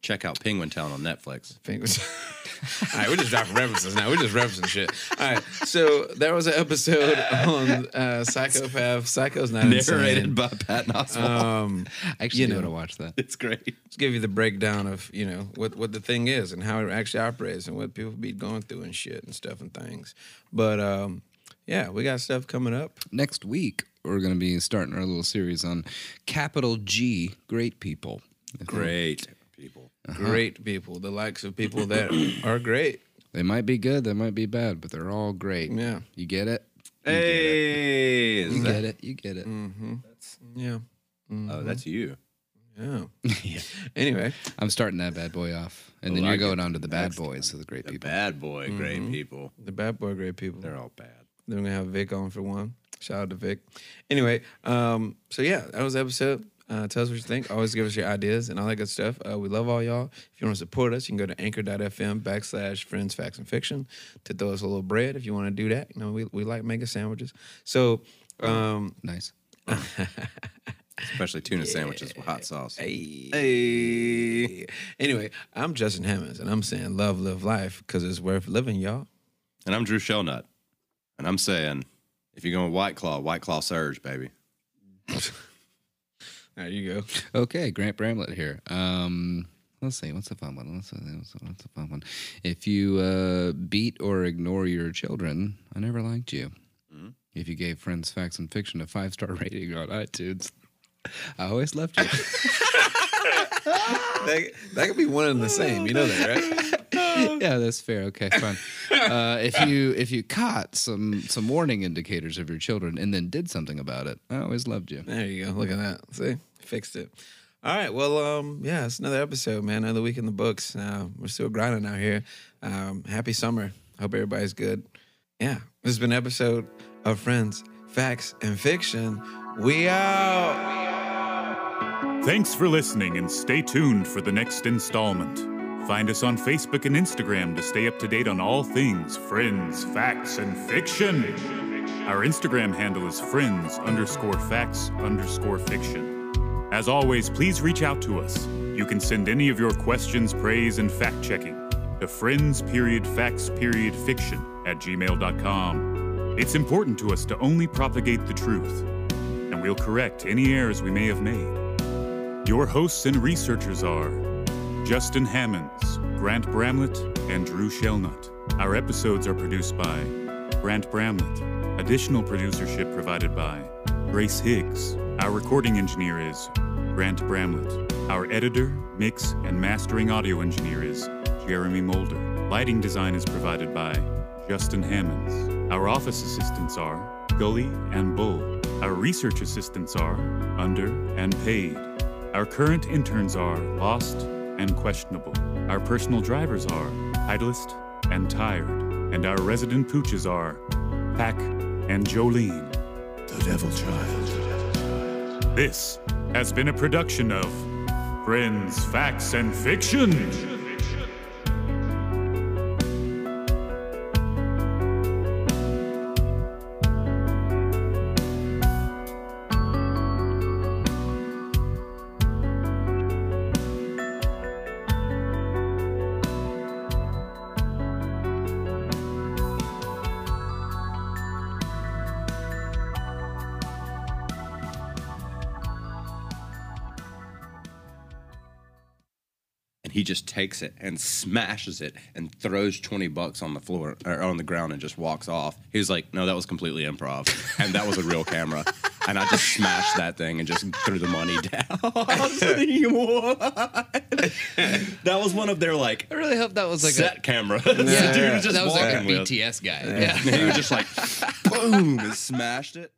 Check out Penguin Town on Netflix. Fingers. All right, we're just dropping references now. We're just referencing shit. All right, so there was an episode on uh, Psychopath. Psycho's not Narrated insane. by Pat Oswalt. Um, I actually you know. want to watch that. it's great. let's give you the breakdown of you know what what the thing is and how it actually operates and what people be going through and shit and stuff and things. But um, yeah, we got stuff coming up. Next week, we're going to be starting our little series on capital G, great people. Great people. Uh-huh. Great people, the likes of people that are great. They might be good, they might be bad, but they're all great. Yeah. You get it? Hey, is You that- get it. You get it. Mm-hmm. Yeah, Oh, mm-hmm. that's you. yeah. Anyway, I'm starting that bad boy off. And oh, I then like you're going it. on to the bad Next boys, so the great The people. bad boy, great mm-hmm. people. the bad boy, great people. They're all bad. Then we're gonna have Vic on for one. Shout out to Vic. Anyway, um, so yeah, that was the episode. Uh, tell us what you think. Always give us your ideas and all that good stuff. Uh, we love all y'all. If you want to support us, you can go to anchor.fm backslash friends, facts, and fiction to throw us a little bread if you want to do that. You know, we, we like making sandwiches. So, um, Nice. Especially tuna sandwiches with hot sauce. hey. Hey. Anyway, I'm Justin Hammonds, and I'm saying love, live life because it's worth living, y'all. And I'm Drew Shellnut. And I'm saying, if you're going White Claw, White Claw Surge, baby. There you go. Okay, Grant Bramlett here. Um, let's see, what's a fun one? What's a, what's a, what's a fun one? If you uh, beat or ignore your children, I never liked you. If you gave Friends, Facts, and Fiction a five star rating on iTunes, I always loved you. That, that could be one and the same. You know that, right? Yeah, that's fair. Okay, fine. Uh, if you if you caught some some warning indicators of your children and then did something about it, I always loved you. There you go. Look at that. See, fixed it. All right. Well, um, yeah, it's another episode, man. Another week in the books. Uh, we're still grinding out here. Um, happy summer. Hope everybody's good. Yeah, this has been an episode of Friends, Facts, and Fiction. We out. Thanks for listening and stay tuned for the next installment. Find us on Facebook and Instagram to stay up to date on all things friends, facts, and fiction. Our Instagram handle is friends underscore facts underscore fiction. As always, please reach out to us. You can send any of your questions, praise, and fact checking to friends period facts period fiction at gmail.com. It's important to us to only propagate the truth, and we'll correct any errors we may have made. Your hosts and researchers are Justin Hammonds, Grant Bramlett, and Drew Shellnut. Our episodes are produced by Grant Bramlett. Additional producership provided by Grace Higgs. Our recording engineer is Grant Bramlett. Our editor, mix, and mastering audio engineer is Jeremy Mulder. Lighting design is provided by Justin Hammonds. Our office assistants are Gully and Bull. Our research assistants are Under and Paid. Our current interns are Lost and Questionable. Our personal drivers are Titleist and Tired. And our resident pooches are Pack and Jolene. The Devil Child. This has been a production of Friends, Facts, and Fiction. Just takes it and smashes it and throws 20 bucks on the floor or on the ground and just walks off. He was like, no, that was completely improv. And that was a real camera. And I just smashed that thing and just threw the money down. I was thinking, what? That was one of their like I really hope that was like set a cameras. yeah, the dude was just that was like a with. BTS guy. Yeah. And he was just like, boom, and smashed it.